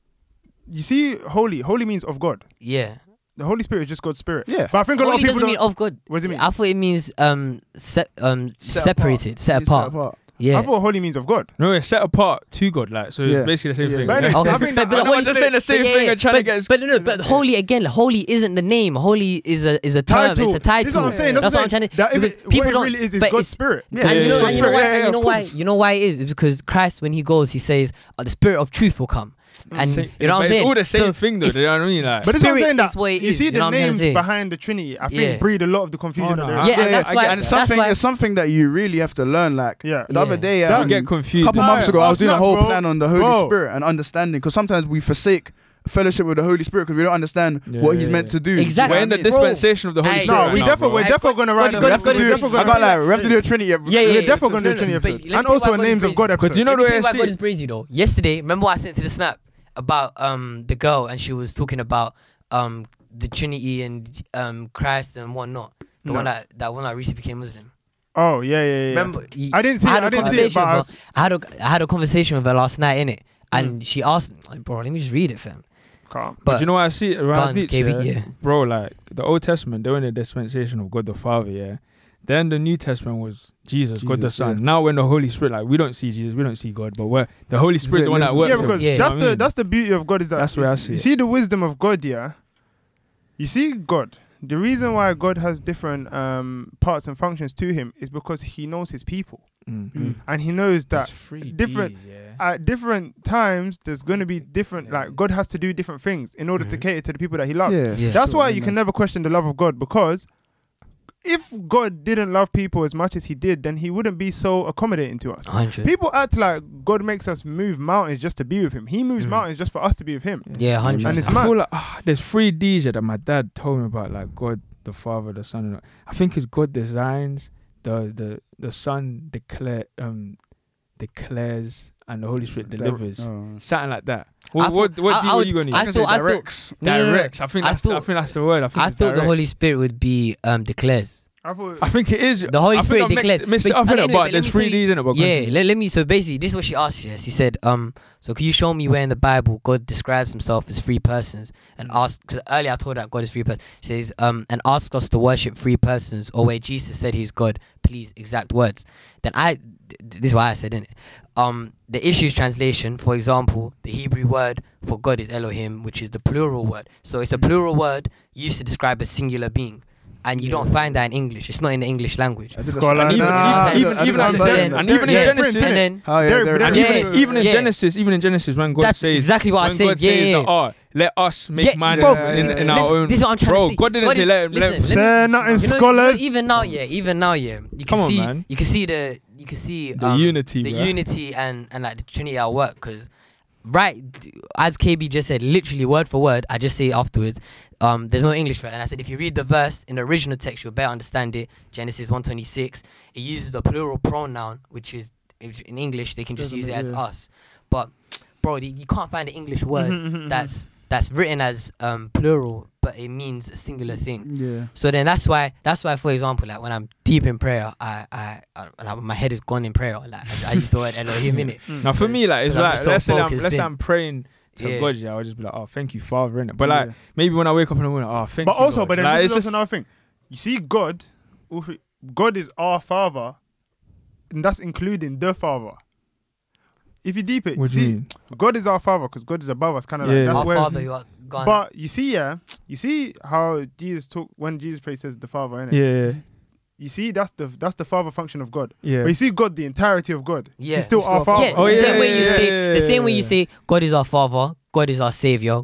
you see, holy, holy means of God. Yeah. The Holy Spirit is just God's spirit. Yeah. But I think a holy lot of people doesn't mean of God. What does it mean? I thought it means um, se- um set separated, apart. set apart. Set apart. Yeah. I thought holy means of God. No, it's set apart to God, like so. Yeah. Basically the same yeah. thing. But, okay. I think but, but holy, just saying the same yeah, thing yeah, and trying but, to get. But no, no, but holy again. Holy isn't the name. Holy is a is a term. Title. It's a title. That's what I'm saying. That's, that's what I'm trying to. That because people don't. Really is, is God's spirit. Yeah, and you know, why? You know why? You know why it is? It's because Christ, when he goes, he says, uh, "The Spirit of Truth will come." Mm. and same, you know what I'm saying. It's all the same so thing though. You know what I mean? Like, but it's you is, see the names behind the Trinity. I think yeah. breed a lot of the confusion. Oh, no. Yeah, yeah, and that's why. And something it's something that you really have to learn. Like yeah. the other day, don't um, get confused. A couple months ago, I was doing a whole plan on the Holy Spirit and understanding because sometimes we forsake fellowship with the Holy Spirit because we don't understand yeah, what He's meant to do. Exactly. We're in the dispensation bro. of the Holy hey, Spirit. No, right we definitely, we're definitely going to write. God, God, God, we have to do. I got like we have to do a Trinity. Yeah, yeah, yeah We're definitely going to do a Trinity episode, and also a Names of God episode. Do you know the way I see? Though. Yesterday, remember what I sent to the snap? about um the girl and she was talking about um the Trinity and um Christ and whatnot. The no. one that that one that recently became Muslim. Oh yeah, yeah, yeah. Remember, I didn't see. I, it, I didn't see it. But I, was... I, had a I had a conversation with her last night in it, hmm. and mm. she asked, like, "Bro, let me just read it, fam." Calm. But, but you know what I see around done, beach, yeah? yeah? bro. Like the Old Testament, they're in the dispensation of God the Father, yeah. Then the New Testament was Jesus, Jesus God the Son. Yeah. Now when the Holy Spirit, like we don't see Jesus, we don't see God, but where the Holy Spirit's the one that works. Yeah, because yeah. that's you the that's the beauty of God is that that's where I see. You it. see the wisdom of God, yeah. You see God. The reason why mm. God has different um, parts and functions to Him is because He knows His people, mm-hmm. and He knows that different yeah. at different times there's going to be different. Like God has to do different things in order mm-hmm. to cater to the people that He loves. That's why you can never question the love of God because if God didn't love people as much as He did, then He wouldn't be so accommodating to us. 100. People act like God makes us move mountains just to be with Him. He moves mm. mountains just for us to be with Him. Yeah, hundred. And it's I feel like there's three D's that my dad told me about, like God the Father, the Son. And I think it's God designs the the the Son declare um declares and the Holy Spirit delivers. Di- Something like that. What, thought, what, what I, I would, you going to I, I thought, directs. I. I think, that's, I, thought, the, I think that's the word. I, think I thought the Holy Spirit would be um, declares. I, thought, I think it is. The Holy I Spirit declares. Missed, missed it, but there's three D's in it. But yeah, let, me. So basically, this is what she asked Yes, She said, um, so can you show me where in the Bible God describes himself as three persons? And mm. ask, because earlier I told her God is three persons. She says, um, and ask us to worship three persons or where Jesus said he's God, please, exact words. Then I, this is why I said in it. Um, the issue is translation. For example, the Hebrew word for God is Elohim, which is the plural word. So it's a mm. plural word used to describe a singular being. And you yeah. don't find that in English. It's not in the English language. And ah. even in Genesis, and even in Genesis, even in Genesis, when God That's says exactly what I said. Yeah, says, yeah. Oh, let us make yeah, man in, in yeah, our own. This is what I'm trying bro, to say. God didn't say is, let, listen, let, say nothing, scholars. Know, even now, yeah, even now, yeah. You can Come see, on, man. You can see the you can see um, the unity, the bro. unity, and and like the Trinity at work. Because right, as KB just said, literally word for word, I just say afterwards. Um, there's no English for it, and I said if you read the verse in the original text, you'll better understand it. Genesis 1:26. It uses a plural pronoun, which is in English they can just Doesn't use it as us, but bro, you can't find an English word that's that's written as um, plural, but it means a singular thing. Yeah. So then that's why that's why, for example, like when I'm deep in prayer, I I, I like my head is gone in prayer. Like I, I use the word Elohim in it. Now for me, like it's like so let's say I'm, let's say I'm praying to yeah. God, yeah, I'll just be like, oh, thank you, Father, innit? But like, yeah. maybe when I wake up in the morning, oh, thank but you. But also, God. but then like, this is just another thing. You see, God, God is our Father, and that's including the Father if you deep it, What do you see, mean? God is our father because God is above us. Kind of Yeah. like that's Our where. Father, you are gone. But you see, yeah, you see how Jesus talk when Jesus prays says the Father, innit? Yeah. you see, that's the that's the father function of God. Yeah. But you see, God, the entirety of God. Yeah. He's still He's our still our father. Oh, yeah, Oh, the yeah, same way you yeah, say yeah, the same way you yeah. say God is our father, God is our savior,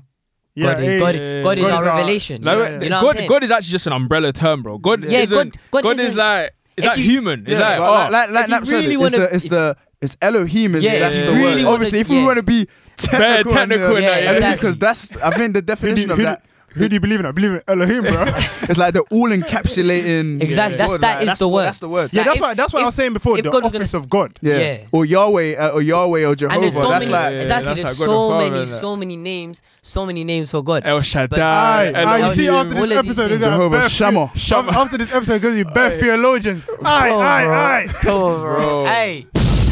Yeah, God is hey, God, yeah, God is God our is our- revelation. Like, you Yeah, know, yeah. you know what I'm God, saying? God is actually just an umbrella term, bro. God Yeah, isn't. God- God is isn't- like it's if like you- human. It's Yeah. like Like, oh, like, like, like if you Nap said, really it, wanna- it's the it's the it's Elohim is Yeah, that's if the you word. really wanna- Obviously, if we yeah. want to be technical, technical and, in uh, that, yeah. Elohim, Exactly. because that's I think the Who do, definition you- of who, that. who do you believe in? I believe in Elohim, bro. It's like the all encapsulating. Exactly, that's- word, that like, is that's the word. That's the word. Yeah, that's if- why that's what I if- was saying before. if The God was gonna office s- of God. Yeah. Yeah. Or Yahweh, uh, or Yahweh, or Jehovah. and there's so that's many, like Yeah, exactly. that's There's like God the so Father, many, innit? so many names, so many names for God. El Shaddai. Aye, But- aye, you Elohim, see, after all this of these episode, things. there's gonna Jehovah be Shammah. After, after this episode, there's gonna be bare theologians. Aye, Come on, aye, bro. aye. Come on, bro. Bro. Hey,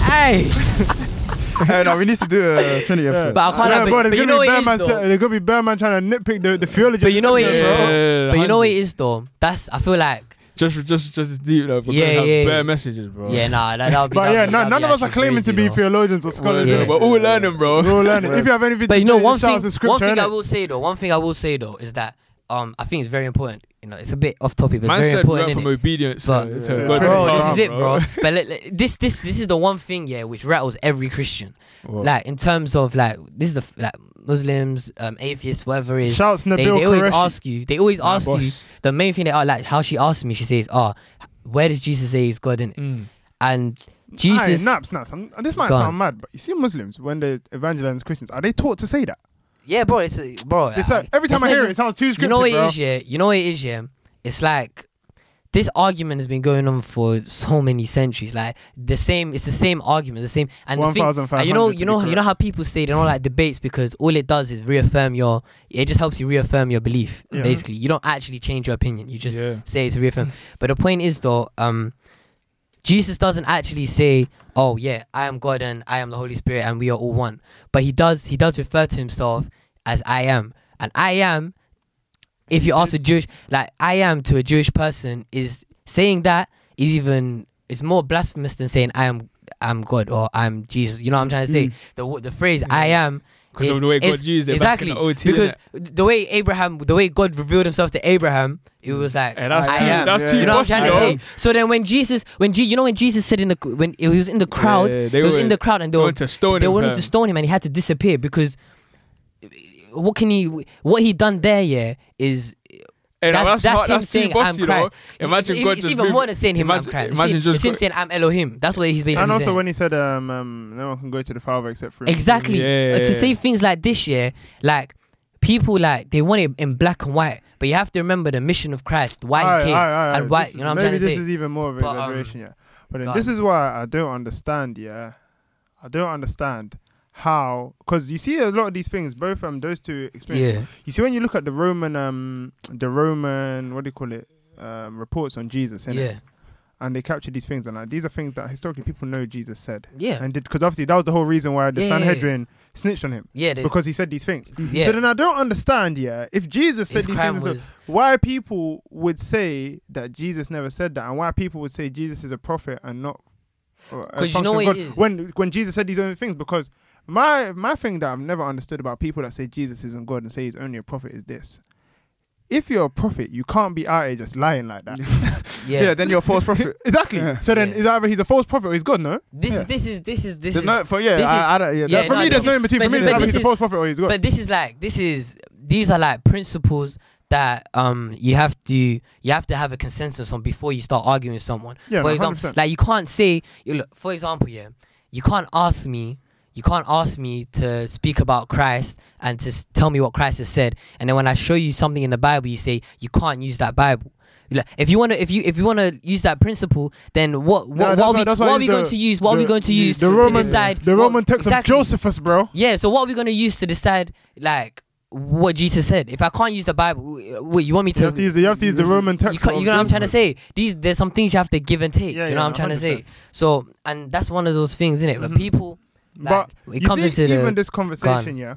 hey. hey, no, we need to do a Trinity episode. But I can't Yeah, have it. bro, But you know be what bare it is man. though. There's gonna be bare man trying to nitpick the the theology. But you know it is, bro. Yeah, But you know what it 100. is though. That's I feel like Just, just, just deep though. Yeah, Yeah, yeah. Bare messages, bro. yeah, nah, that would be. But yeah, be- no, none of us are actually claiming to be though. theologians or scholars. We're, Yeah. we're all learning, bro. We're all learning. If you have anything But to you know say, one thing. One thing I will say though. One thing I will say though is that um I think it's very important. You know, it's a bit off topic, but Man it's very said we important. went innit? from obedience But- to, Yeah. to Bro, this is it, bro. But let- let- this, this, this is the one thing, yeah, which rattles every Christian. What? Like in terms of like this is the like Muslims, um, atheists, whatever it is. Shouts They, Nabeel they always Qureshi. ask you. They always Nah, ask you. The main thing they are like how she asked me. She says, "Oh, where does Jesus say he's God in it?" Mm. And Aye, Jesus, naps, naps. I'm- This might sound on. mad, but you see Muslims when they evangelize Christians, are they taught to say that? Yeah, bro, it's a, bro. It's like, every time I hear it, it sounds too scripted, you know what bro. it is, yeah. You know what it is, yeah. It's like this argument has been going on for so many centuries. Like the same, it's the same argument, the same. And the thing, 1,500 and you know, you know, you know how people say they don't like debates because all it does is reaffirm your. It just helps you reaffirm your belief. Yeah. Basically, you don't actually change your opinion. You just yeah. say it's reaffirm. but the point is, though, um, Jesus doesn't actually say, "Oh yeah, I am God and I am the Holy Spirit and we are all one." But he does. He does refer to himself as "I am," and "I am." If you ask a Jewish, like "I am" to a Jewish person, is saying that is even is more blasphemous than saying "I am." I'm God or I'm Jesus. You know what I'm trying to say? Mm. The the phrase "I am" Because of the way God used it exactly back in the OT. because the way Abraham, the way God revealed Himself to Abraham, it was like Hey, that's I too, am. that's Yeah. too You know what I'm trying to say? So then when Jesus, when G, you know when Jesus said in the when he was in the crowd, Yeah, he was were- in the crowd and they They were to stone they him. wanted to stone him and he had to disappear because what can he what he done there yeah is Hey, now that's, that's, that's him that's saying bossy, I'm though. Christ. Imagine it's, God it's just even more than saying him I'm imagine- Christ. imagine it's, just it's him saying I'm Elohim. That's what he's basically saying. And also saying. when he said, um, um, no one can go to the Father except through me. Exactly. Yeah. Uh, to say things like this, yeah, like people like they want it in black and white, but you have to remember the mission of Christ, why Aye, he came, aye, aye, aye. and why. This You know what I'm saying? maybe this say? is even more of an But, um, yeah. But then this is why I don't understand, yeah. I don't understand how, because you see a lot of these things, both um those two experiences. Yeah. You see when you look at the Roman um the Roman what do you call it um reports on Jesus? Yeah. and they capture these things and like these are things that historically people know Jesus said Yeah. and did because obviously that was the whole reason why the Yeah, yeah, yeah. Sanhedrin snitched on him Yeah. They, because he said these things. yeah. So then I don't understand, yeah, if Jesus said his these things, was why people would say that Jesus never said that, and why people would say Jesus is a prophet and not. uh, a 'Cause you know what when when Jesus said these only things because my my thing that I've never understood about people that say Jesus isn't God and say he's only a prophet is this. If you're a prophet, you can't be out here just lying like that. yeah. Yeah, then you're a false prophet. exactly. Yeah. So then Yeah. it's either he's a false prophet or he's God, no? this Yeah. is this is this is this There's is. no, for yeah, is- I, I don't, yeah, that- for no, me, there's no in between. For me, either this he's a is- false prophet or he's God. But this is like this is these are like principles that um you have to you have to have a consensus on before you start arguing with someone. yeah, for example, 100%. like you can't say you look. For example, yeah, you can't ask me. You can't ask me to speak about Christ and to tell me what Christ has said, and then when I show you something in the Bible, you say you can't use that Bible. If you wanna, if you if you wanna use that principle, then what what, No, what are we, why what are we the- going to use? What are we going to use the to Roman- decide the what- Roman text exactly. of Josephus, bro. Yeah, so what are we gonna use to decide like what Jesus said? If I can't use the Bible, wait, you want me to? You have to use the, you have to use the Roman text. you, you know what I'm trying to say? These there's some things you have to give and take. Yeah, you know yeah, what I'm trying to say? So and that's one of those things, isn't it? But Mhm. people, like, But it comes see, even this conversation, yeah,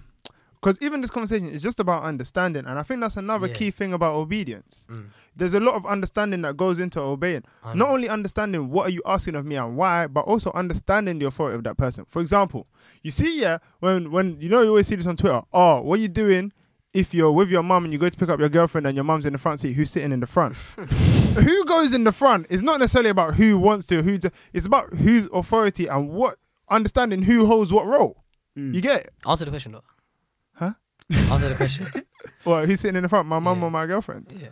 because even this conversation is just about understanding, and I think that's another Yeah. key thing about obedience. Mm. There's a lot of understanding that goes into obeying. Not only understanding what are you asking of me and why, but also understanding the authority of that person. For example, you see, yeah, when when you know you always see this on Twitter. Oh, what are you doing if you're with your mum and you go to pick up your girlfriend and your mum's in the front seat, who's sitting in the front? who goes in the front is not necessarily about who wants to, who. To, it's about whose authority and what understanding who holds what role. Mm. You get it? Answer the question though. Huh? Answer the question. Well, who's sitting in the front? My mum Yeah. or my girlfriend? yeah.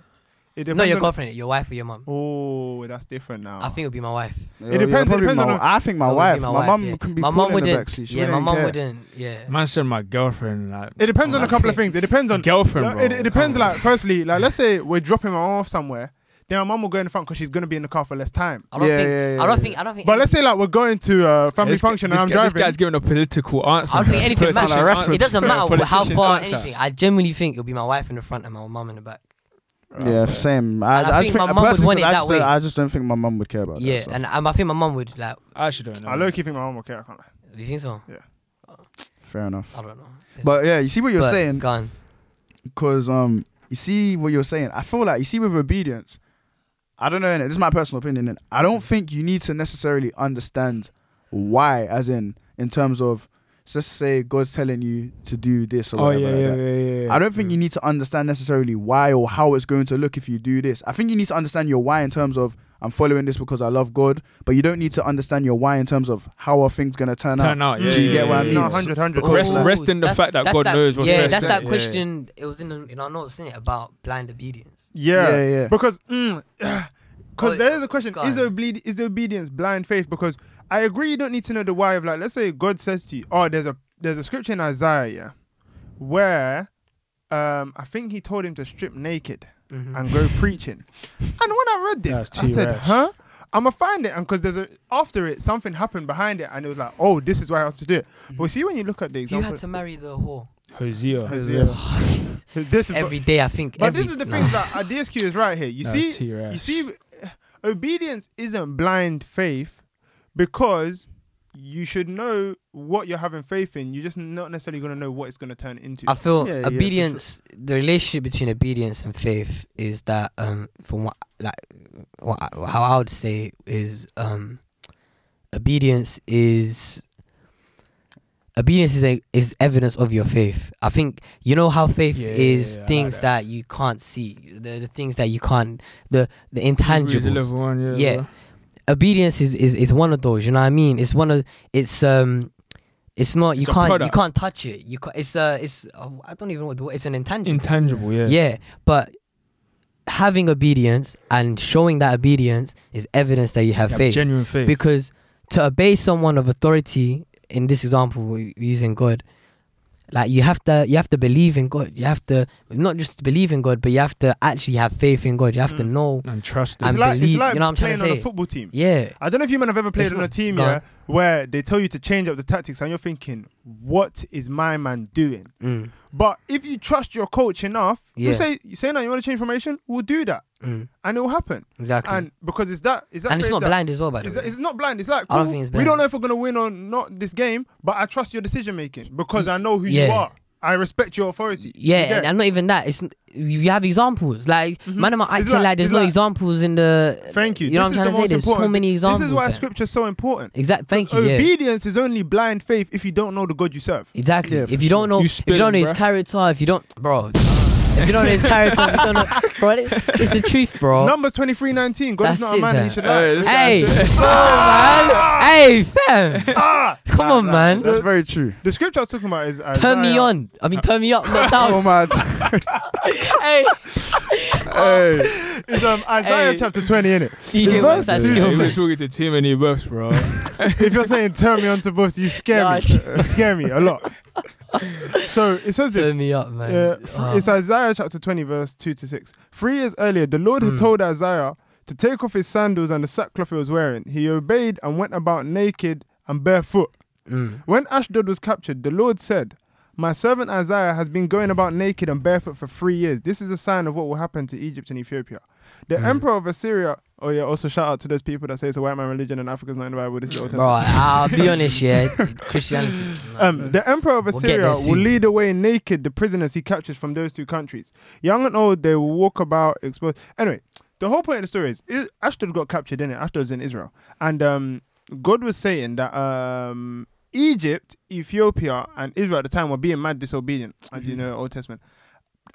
It Not your girlfriend, your wife or your mum. Oh, that's different now. I think it'll be my wife. Yeah, It depends- it depends my- on- I think my It wife. my My mum yeah. can be my cool mum in the wouldn't. backseat. She yeah, my wouldn't mum wouldn't. Yeah. Man said my girlfriend. Like, It depends on a That's couple of things. It depends on girlfriend, Like, bro. it, it depends. Like, firstly, like let's say we're dropping my mom off somewhere, then my mum will go in the front because she's gonna be in the car for less time. I don't Yeah, think. yeah, yeah, I don't yeah. think. I don't think. But let's say like we're going to a family This function this and I'm guy- This driving. guy's giving a political answer. I don't think anything Politician matters. Rashford. It doesn't matter how far answer. anything. I genuinely think it'll be my wife in the front and my mum in the back. Yeah, same. I, And I I, think just my think, mum would personally, want it I that way. I just don't think my mum would care about Yeah, that. stuff. and um, I think my mum would like. I actually don't know. I low key think my mum will care. I can't lie. Do you think so? Yeah. Fair enough. I don't know. It's- But yeah, you see what you're saying, Gone. because um, you see what you're saying. I feel like you see with obedience. I don't know. innit? This is my personal opinion. And I don't think you need to necessarily understand why, as in in terms of let's say God's telling you to do this or Oh whatever. yeah, like yeah, that. yeah, yeah. I don't think you need to understand necessarily why or how it's going to look if you do this. I think you need to understand your why in terms of I'm following this because I love God, but you don't need to understand your why in terms of how are things going to turn, turn out. out. Yeah, Do you yeah, get what I mean? No, yeah. 100, 100. Because Rest, like- rest in the fact that that's God knows what's Yeah, best. that's that Yeah. question. It was in, the, in our notes, isn't it, about blind obedience? Yeah, Yeah, yeah. Because because Oh, there is a question: is on. oble- is obedience blind faith? Because I agree, you don't need to know the why of like. Let's say God says to you, "Oh, there's a there's a scripture in Isaiah, yeah, where um I think he told him to strip naked Mhm. and go preaching." And when I read this, That's I too said, rash. "Huh." I'm gonna find it, and because there's a after it, something happened behind it, and it was like, "Oh, this is why I have to do it." But see, when you look at the example, You had to marry the whore. Hosea. Hosea. this is Every day, I think. But every, this is the no. thing that DSQ is right here. You That's see, you see, obedience isn't blind faith because you should know what you're having faith in. You're just not necessarily going to know what it's going to turn into. I feel Yeah, yeah, sure. obedience. The relationship between obedience and faith is that, um, from what like, what how I would say is, um, obedience is obedience is a, is evidence of your faith. I think you know how faith Yeah, is yeah, things like that. that. you can't see, the the things that you can't, the the intangibles. one, yeah. Yeah. bro. obedience is, is is one of those. You know what I mean? It's one of it's um. It's not. You It's can't. You can't touch it. You. Ca- it's uh. It's. Uh, I don't even know what. It's an intangible. Intangible, yeah. Yeah, but having obedience and showing that obedience is evidence that you have You have faith. genuine faith. Because to obey someone of authority, in this example, we're using God, like you have to, you have to believe in God. You have to not just believe in God, but you have to actually have faith in God. You have to Mm. know. and trust and it's like, believe- it's like you know what I'm trying playing to on a football team. Yeah, I don't know if you men have ever played It's on a team, go yeah, where they tell you to change up the tactics, and you're thinking, "What is my man doing?" mm, But if you trust your coach enough, you say, "You say now you want to change formation, we'll do that," mm, and it will happen. exactly. And because it's that, is that and it's not that- blind as well, by the It's, way. it's not blind. It's like I don't think it's we don't know if we're gonna win or not this game, but I trust your decision making because I know who you are. I respect your authority. Yeah, You get and, not even that. It's you have examples. Like Mhm. man, am It's acting like- like, there's it's no like- examples in the. Thank you. You know what I'm is trying the to say? most There's so many examples. This is why there. scripture's so important. Exactly. Thank you. Yeah. Obedience is only blind faith if you don't know the God you serve. Exactly. Yeah, if for you don't know, You if you don't know spilling, his bruh. character, if you don't, bro, if you don't know his character, if you don't know, bro, it, it's the truth, bro. Numbers twenty three nineteen. God is That's not a it, man; man. he should Hey, lie. guy Hey, should- come man. Hey, fam. Ah! Come on, man. That's very true. The scripture I was talking about is Isaiah. Turn me on. I mean, turn me up, not down. Oh down. man. hey, hey. It's um, Isaiah Hey. chapter twenty in it. DJ, what's that Two You're skill? talking to too many buffs, bro. if you're saying turn me on to boss, you scare Nah, me. you scare me a lot. So it says this. Turn me up, man. Uh, Oh. It's Isaiah chapter 20, verse 2 to 6. Three years earlier, the Lord had Mm. told Isaiah to take off his sandals and the sackcloth he was wearing. He obeyed and went about naked and barefoot. Mm. When Ashdod was captured, the Lord said, My servant Isaiah has been going about naked and barefoot for three years. This is a sign of what will happen to Egypt and Ethiopia. The Mm. emperor of Assyria. Oh, yeah, also shout out to those people that say it's a white man religion and Africa's not in the Bible. This is the Old Bro, Testament. I'll be honest, yeah. Christianity. Um, the emperor of We'll Assyria will lead away naked the prisoners he captures from those two countries. Young and old, they will walk about exposed. Anyway, the whole point of the story is I- Ashdod got captured in it. Ashdod's in Israel, and um, God was saying that um, Egypt, Ethiopia, and Israel at the time were being mad disobedient, as you know, Old Testament.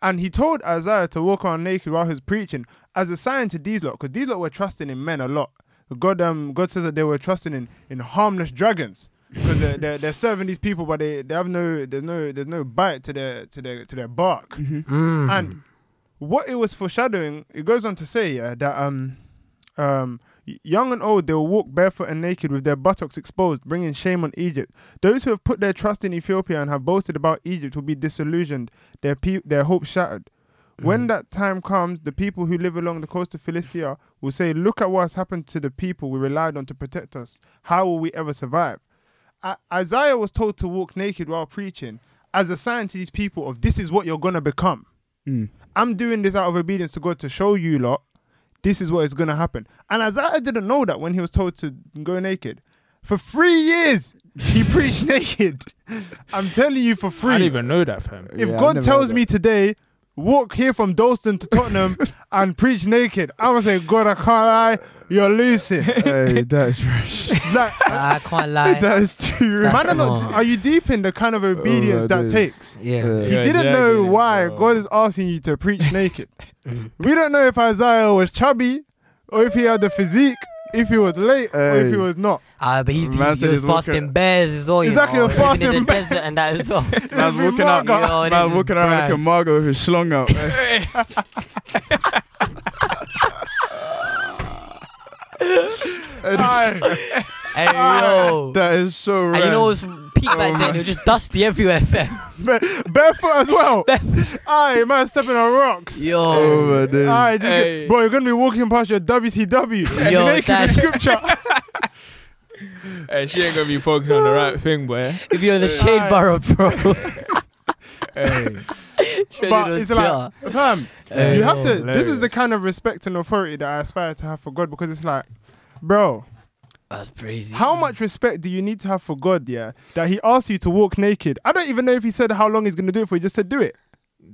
And he told Isaiah to walk around naked while he was preaching as a sign to these lot, because these lot were trusting in men a lot. God, um, God says that they were trusting in, in harmless dragons because they're, they're, they're serving these people, but they, they have no there's no there's no bite to their to their to their bark. Mm. And what it was foreshadowing, it goes on to say yeah, that um um young and old they will walk barefoot and naked with their buttocks exposed, bringing shame on Egypt. Those who have put their trust in Ethiopia and have boasted about Egypt will be disillusioned, their pe- their hopes shattered. When that time comes, the people who live along the coast of Philistia will say, "Look at what has happened to the people we relied on to protect us. How will we ever survive?" I- Isaiah was told to walk naked while preaching as a sign to these people of this is what you're gonna become. Mm. I'm doing this out of obedience to God to show you lot this is what is gonna happen. And Isaiah didn't know that when he was told to go naked. For three years, he preached naked. I'm telling you for free. I free. didn't even know that, fam. if Yeah, I God never tells heard me today, walk here from Dalston to Tottenham and preach naked, I'm gonna say, God, I can't lie, you're losing. hey, that is fresh. like, I can't lie. that is too. That's man, are, not, not- are you deep in the kind of oh, obedience my that days. takes? yeah. Yeah. He didn't know jagging it, why bro. God is asking you to preach naked. We don't know if Isaiah was chubby or if he had the physique, if he was late or if he was not. Ah, but he, he, Man he said was he's walking- fasting bears as well. You Exactly, know, a living in fasting the bear. desert and that as well. Man's Every walking out. marker. Yo, this Man's is walking around like a brass. Margot with his slung out. Aye. Hey, yo. that is so. And you know rad. Oh it was peak back then. It was just dusty everywhere, fam. Ba- barefoot as well. Aye, man, stepping on rocks. Yo. Oh my days. Aye, just Hey. get, bro, you're gonna be walking past your WCW. Yo, naked that- with scripture. Hey, she ain't gonna be focused on the right thing, boy. If you're in the shade Aye. borough, bro. Hey, but it's like, fam, Hey, you have yo. to. This is hilarious. the kind of respect and authority that I aspire to have for God because it's like, bro, That's crazy. How much respect do you need to have for God, yeah, that He asked you to walk naked? I don't even know if He said how long He's going to do it for. He just said do it,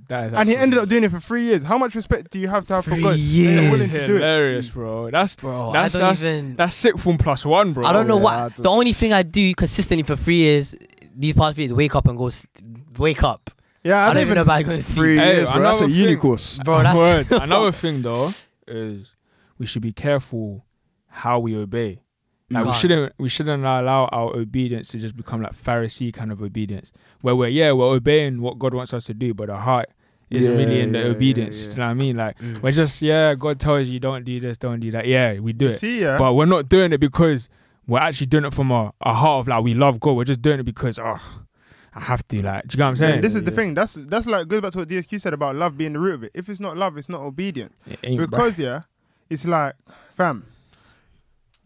that is and He ended up doing it for three years. How much respect do you have to have for God? that you're willing years. to do it. hilarious, bro. That's Bro, That's- I don't that's- even. that's sick from plus one, bro. I don't know Yeah, what. I The only thing I do consistently for three years, these past three years, wake up and go, wake up. Yeah, I, don't even know about going to sleep. Three Hey, years, bro. That's a another uni course. Bro, that's Word. Another thing though is we should be careful how we obey. Like we shouldn't we shouldn't allow our obedience to just become like Pharisee kind of obedience, where we're yeah we're obeying what God wants us to do, but our heart isn't Yeah, really in the yeah, obedience. yeah, Do yeah. you know what I mean? Like Mm. we're just yeah God tells you don't do this, don't do that. Yeah, we do You it, see, yeah, but we're not doing it because we're actually doing it from a, a heart of like we love God. We're just doing it because oh I have to. Like, do you know what I'm Then saying? this is the Yeah. thing. That's that's like goes back to what DSQ said about love being the root of it. If it's not love, it's not obedience. It ain't, bruh. Because yeah, it's like, fam.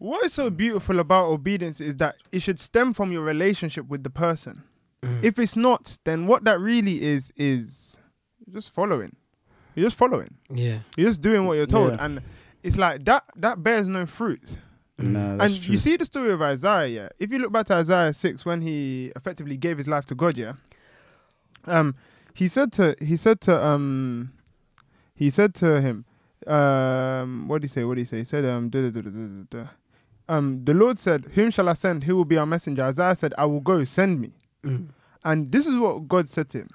What is so beautiful about obedience is that it should stem from your relationship with the person. Mm. If it's not, then what that really is is just following. You're just following. yeah. You're just doing what you're told, Yeah. and it's like that. That bears no fruit. Nah, that's and true. you see the story of Isaiah. Yeah, if you look back to Isaiah six, when he effectively gave his life to God, yeah, um, he said to he said to um, he said to him, um, what did he say? What did he say? He said, um, duh, duh, duh, duh, duh, duh. Um, the Lord said, "Whom shall I send? Who will be our messenger?" Isaiah said, "I will go. Send me." Mm. And this is what God said to him.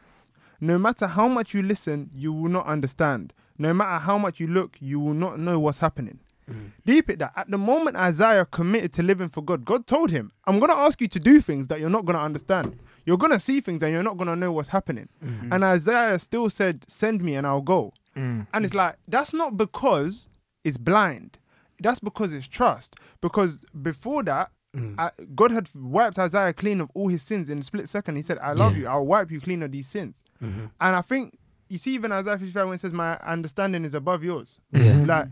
No matter how much you listen, you will not understand. No matter how much you look, you will not know what's happening. Mm. Deep it that at the moment Isaiah committed to living for God, God told him, I'm going to ask you to do things that you're not going to understand. You're going to see things and you're not going to know what's happening. Mm. And Isaiah still said, Send me and I'll go. Mm. And it's like, that's not because it's blind. That's because it's trust. Because before that, Mm. I, God had wiped Isaiah clean of all his sins in a split second. He said, I love Yeah. you. I'll wipe you clean of these sins. Mhm. And I think, you see, even Isaiah 55 when it says, My understanding is above yours. Yeah. Like,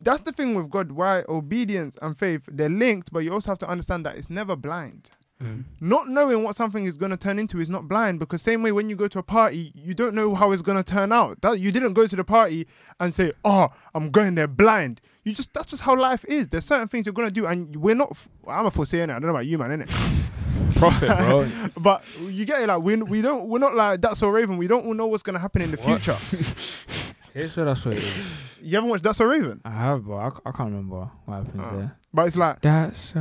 that's the thing with God, why obedience and faith, they're linked, but you also have to understand that it's never blind. Mm. Not knowing what something is going to turn into is not blind because same way when you go to a party, you don't know how it's going to turn out. That you didn't go to the party and say, "Oh, I'm going there blind." You just that's just how life is. There's certain things you're going to do and we're not I'm a foreseer now. I don't know about you, man, innit? Prophet, bro. But you get it like we we don't we're not like that's so Raven. We don't know what's going to happen in the What? future. Here's what that's what it is. You haven't watched That's So Raven? I have, but I, c- I can't remember what happens Oh. there. But it's like That's so.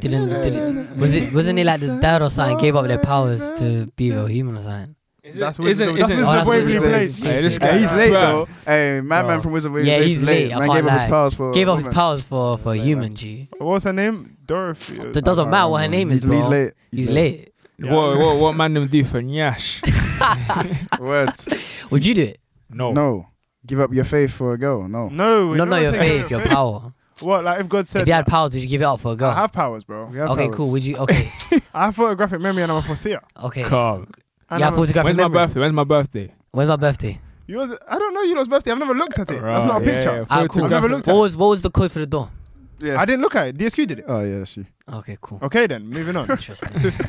Didn't, didn't was it wasn't it like the dad or something gave up their powers to be a human or something? That's Wizards isn't- of- that's isn't- Wizards of that's Waverly Wizards Place. Hey, this Place. Hey, he's late Bruh. though. Hey, my Oh. man from Wizard of Waverly Yeah, he's late. late. I Man can't gave up lie. his powers for. Gave up his powers for for a human G. What's her name? Dorothy. It doesn't matter what her name is, He's, he's late. He's late. Yeah. What what what man them do for Nyash? Words. Would you do it? No. No. Give up your faith for a girl. No. No, No, not your saying faith, your power. What? Like if God said, If you had powers, would you give it up for a girl? I have powers, bro. We have Okay, powers. cool. Would you? Okay, I have photographic memory and I'm a foreseer. okay. Calm. And Yeah, I'm a- photographic When's my memory. birthday? When's my birthday? When's my birthday? Yours, I don't know your lot's birthday. I've never looked at it. That's not a yeah, picture. yeah, Ah, cool. I've never looked at What at was what was the code for the door? Yeah. I didn't look at it. DSQ did it. Oh yeah, she. Okay, cool. Okay, then moving on. Interesting.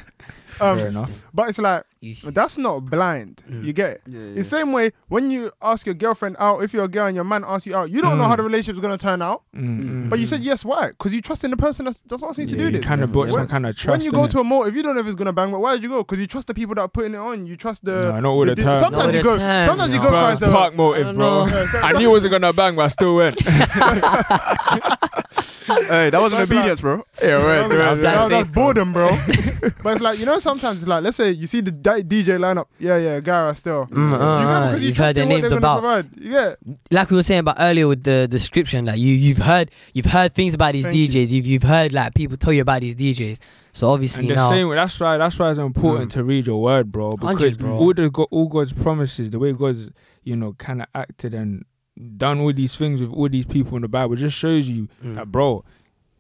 Um, Fair enough. but it's like Easy. that's not blind. Mm. You get it. Yeah, The same way when you ask your girlfriend out, if you're a girl and your man asks you out, you don't know Mm. how the relationship's gonna turn out. Mm, But you mm. said yes. Why? Because you trust in the person that's, that's asking you Yeah, to do you this. kind of built some When- kind of trust. when you go innit? to a motive, you don't know if it's gonna bang. But why did you go? Because you trust the people that are putting it on. You trust the. No, not all the di- time. Sometimes Not you go. time, sometimes you go Bro, cry. it's So, park motive, bro. I knew it wasn't gonna bang, but I still went. Hey, that wasn't That's obedience, bro. yeah, right, That was- right, Black that was- that's bro. boredom, bro. but it's like you know, sometimes it's like let's say you see the di- DJ lineup. Yeah, yeah, Gara still. Mm, you uh, go uh, because you you've trust heard their in what names they're gonna about. provide. Yeah, like we were saying about earlier with the description, like you you've heard you've heard things about these Thank you. DJs. You've you've heard like people tell you about these DJs. So obviously And the now, same way, that's why that's why it's important Mm. to read your word, bro. Because 100, bro. all the go- all God's promises, the way God's you know kind of acted and done all these things with all these people in the Bible, just shows you Mm. that, bro.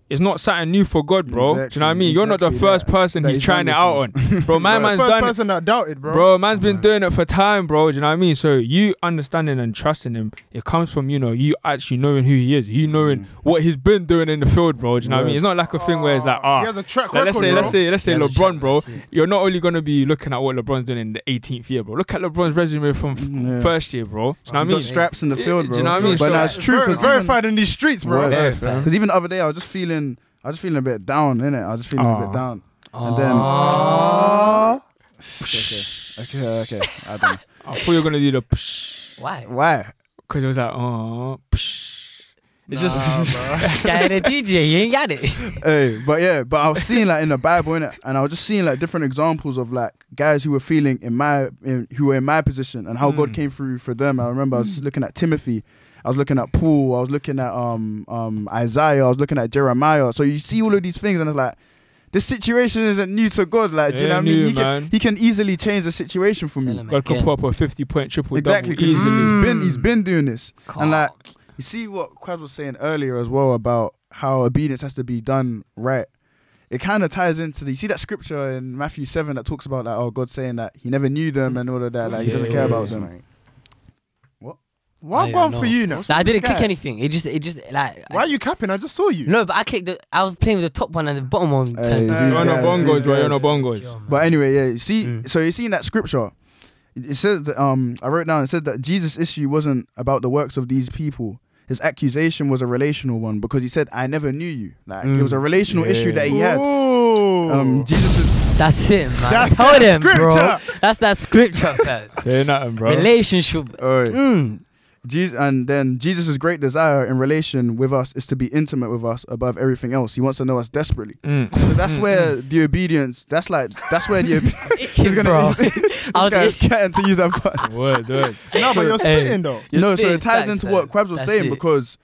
It's not something new for God, bro. Do you know what I mean? You're not the first that. person That he's he's trying it out on, bro. My man's first done it. person that doubted, bro. Bro, man's been Right. doing it for time, bro. Do you know what I mean? So you understanding and trusting him, it comes from you know you actually knowing who he is, you knowing Mm. what he's been doing in the field, bro. Do you know what I mean? It's not like a thing where it's like he ah. has a track like, record. let's say, bro. let's say, let's say He has a LeBron, bro. You're not only gonna be looking at what LeBron's doing in the 18th year, bro. Look at LeBron's resume from f- Yeah. first year, bro. Do you know what I mean? straps in the Yeah, field, do bro. you know what I mean? But So- that's true verified in these streets, bro. Word. Yeah, fam. Because even the other day, I was just feeling, I was just feeling a bit down, innit? I was just feeling a Aw. bit down. And then- Ah. Okay, okay, okay. I don't know. I thought you were gonna do the psh, why? Why? because it was like oh. Psh. It's Nah, just bro. Guy the DJ, you ain't got it. hey, but yeah, but I was seeing like in the Bible, innit? And I was just seeing like different examples of like guys who were feeling in my, in, who were in my position and how God Mm. came through for them. I remember I was looking at Timothy. I was looking at Paul. I was looking at um um Isaiah. I was looking at Jeremiah. So you see all of these things, and it's like this situation isn't new to God. Like, do you know what I mean? new, He can, he can easily change the situation for Tell me. God could again. put up a 50 point triple Exactly, double because easily. he's been he's been doing this. And like you see what Quad was saying earlier as well about how obedience has to be done right. It kind of ties into the you see that scripture in Matthew seven that talks about like oh God saying that he never knew them and all of that like he doesn't care yeah, about yeah. them. Why I'm going don't for you now? Nah, I didn't click Okay. anything. It just, it just like. Why are you capping? I just saw you. No, but I clicked the. I was playing with the top one and the bottom one. Hey, You're on a bongos, bro. You're on a bongos. But anyway, yeah, you see, Mm. so you see in that scripture, it says that um I wrote down it said that Jesus' issue wasn't about the works of these people. His accusation was a relational one because he said, "I never knew you." Like it was a Mm. relational Yeah. issue that he had. Ooh. Um, Jesus is That's it, man. That's Tell that them, bro. That's that scripture, fam. Say nothing, bro. Relationship. oh, Mm. Jesus, and then Jesus' great desire in relation with us is to be intimate with us above everything else. He wants to know us desperately. Mm. So that's where the obedience. That's like that's where the. Itching, gonna- bro. this I was guy's itching. getting to use that. button. Word, word. No, but you're Hey. though. You're no, so it ties into fam. what Kwabz was That's saying it. because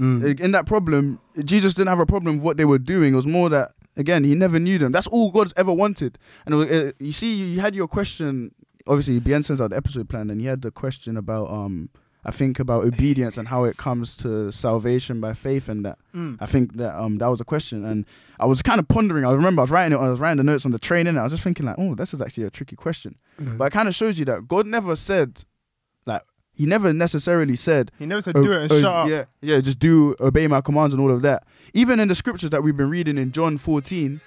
Mm. in that problem, Jesus didn't have a problem with what they were doing. It was more that again he never knew them. That's all God's ever wanted. And it was, uh, you see, you had your question. Obviously, Bien sends out the episode plan, and you had the question about um. I think about obedience and how it comes to salvation by faith and that. Mm. I think that um that was the question, and I was kind of pondering. I remember I was writing it. I was writing the notes on the train, and I was just thinking like, oh, this is actually a tricky question. Mm. But it kind of shows you that God never said, like, He never necessarily said, He never said "Oh, do it and oh, shut up. Yeah, yeah, just do obey my commands and all of that. Even in the scriptures that we've been reading in John 14,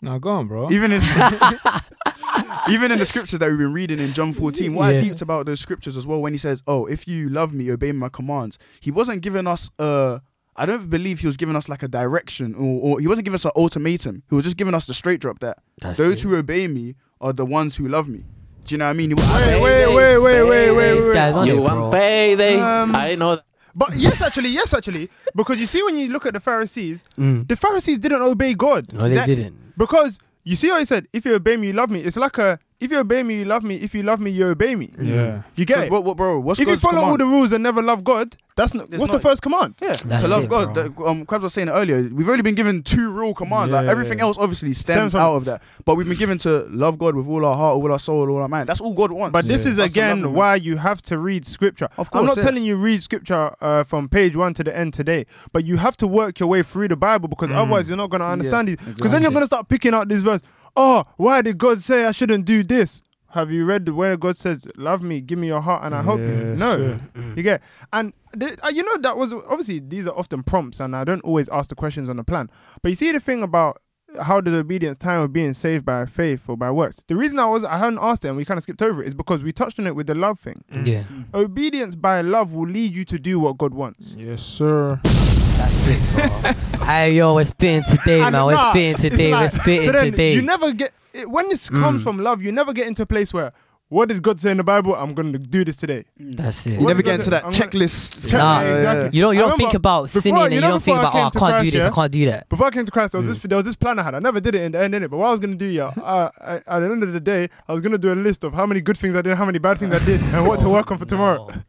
Now go on, bro. even in even in the scriptures that we've been reading in John 14, what I Yeah. deeped about those scriptures as well when he says, "Oh, if you love me, obey my commands." He wasn't giving us a I don't believe he was giving us like a direction or, or he wasn't giving us an ultimatum. He was just giving us the straight drop that That's those it. who obey me are the ones who love me. Do you know what I mean? He was- Wait, wait, wait, wait, wait, wait, This wait. You want bro. payday? Um, I know. that. But yes, actually, yes, actually, because you see, when you look at the Pharisees, Mm. the Pharisees didn't obey God No, they That- didn't. because you see what he said. If you obey me, you love me. It's like a if you obey me, you love me. If you love me, you obey me. Yeah. You get it. What, what, bro? What's if you God's follow all the rules and never love God, that's not. There's what's not- the first command? Yeah, That's to love it, God. bro. The- um, Kwabz was saying it earlier. We've only been given two real commands. like Yeah, everything yeah. else, obviously, stems, Stems from- out of that. But we've been given to love God with all our heart, all our soul, all our mind. That's all God wants. But this Yeah. is Us to love again him. why you have to read scripture. Of course. I'm course, not yeah. telling you read scripture uh, from page one to the end today, but you have to work your way through the Bible because Mm. otherwise you're not going to understand it. Because then you're going to start picking out this verse. Oh, why did God say I shouldn't do this? Have you read the where God says, "Love me, give me your heart, and I help you"? Yeah, No, sure. Mm. you get. And th- uh, you know that was obviously these are often prompts, and I don't always ask the questions on the plan. But you see the thing about how does obedience time of being saved by faith or by works? The reason I was I hadn't asked it and we kind of skipped over it is because we touched on it with the love thing. Mm. Yeah, mm. Obedience by love will lead you to do what God wants. Yes, sir. That's bro. hey, yo, we're spitting today, man. We're nah, spitting today. like- we're spitting today. You never get it, when this comes Mm. from love. You never get into a place where what did God say in the Bible? I'm going to do this today. that's it. You What never does get it- into that I'm gonna- checklist. Nah, Yeah, exactly. yeah. You don't. You I don't remember think about before- sinning, and you you know don't think before I about, oh, I came to can't do Christ, this. I can't do that. Before I came to Christ, there was Mm. this there was this plan I had. I never did it in the end, innit? But what I was gonna do, yeah, uh, I, at the end of the day, I was gonna do a list of how many good things I did, how many bad things I did, and what to work on for tomorrow.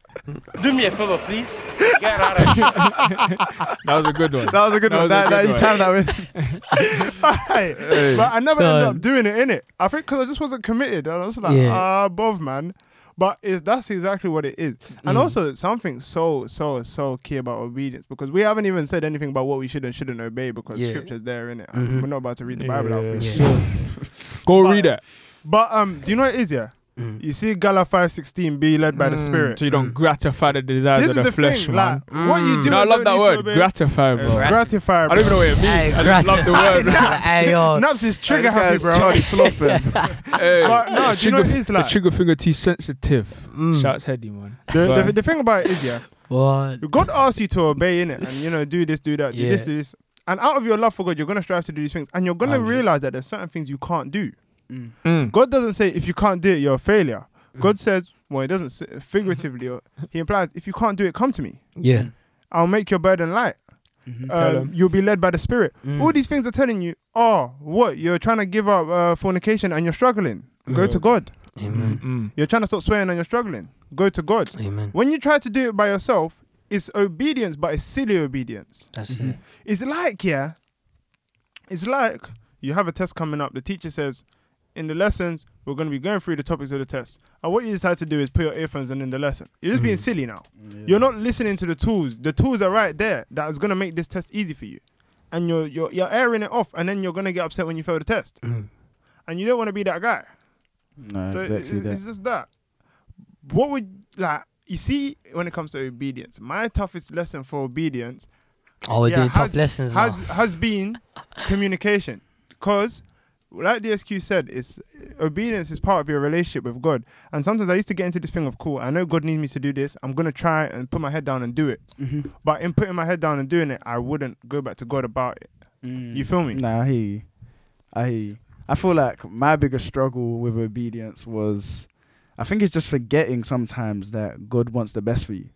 Do me a favor, please. Get out of here. That was a good one. That was a good That one. That, good that, you timed that with. Hey, But I never ended up doing it, innit? I think because I just wasn't committed. I was like, Yeah. ah, above, man. But it's, that's exactly what it is. And Mm. also, something so, so, so key about obedience because we haven't even said anything about what we should and shouldn't obey because Yeah. scripture's there, innit? Mhm. We're not about to read the Bible out for you. Yeah. Yeah. Go But- read it. But um, do you know what it is, yeah? Mm. You see Gala 516, be led by the Mm, Spirit. So you don't Mm. gratify the desires This of the, the flesh, thing, man. like, what you Mm. do no, I love that word. Gratify, bro. Grat- Gratify, I don't even know what it means. Hey, I just love the word. bro. hey. Naps is trigger This happy, bro. Charlie Slothing. Hey, But no, the do you know what trigger- it is like? The trigger finger too sensitive. Mm. Shouts heady, man. The, the, the thing about it is, yeah, What? God asks you to obey in it, and you know, do this, do that, do Yeah. this, do this, and out of your love for God, you're gonna strive to do these things, and you're gonna Hundred. realize that there's certain things you can't do. Mm. God doesn't say if you can't do it, you're a failure. God says, well, he doesn't say figuratively. or he implies if you can't do it, come to me. Yeah. I'll make your burden light. Mhm. Um, you'll be led by the Spirit. Mm. All these things are telling you, oh, what you're trying to give up uh, fornication and you're struggling. Go to God. Amen. Mm. You're trying to stop swearing and you're struggling. Go to God. Amen. When you try to do it by yourself, it's obedience, but it's silly obedience. That's Mm-hmm. it. It's like, yeah, it's like you have a test coming up. The teacher says, in the lessons, we're going to be going through the topics of the test. And what you decide to do is put your earphones in in the lesson. You're just being Mhm. silly now. You're not listening to the tools. The tools are right there that is going to make this test easy for you. And you're, you're, you're airing it off, and then you're going to get upset when you fail the test. Mm. And you don't want to be that guy. No, So exactly it- that. it's just that. What would like you see when it comes to obedience? My toughest lesson for obedience Oh, we're Yeah, doing tough has- lessons now. has has been communication, because like the SQ said, it's obedience is part of your relationship with God. And sometimes I used to get into this thing of cool. I know God needs me to do this. I'm gonna try and put my head down and do it. Mhm. But in putting my head down and doing it, I wouldn't go back to God about it. Mm. You feel me? Nah, I hear you. I hear you. I feel like my biggest struggle with obedience was, I think it's just forgetting sometimes that God wants the best for you.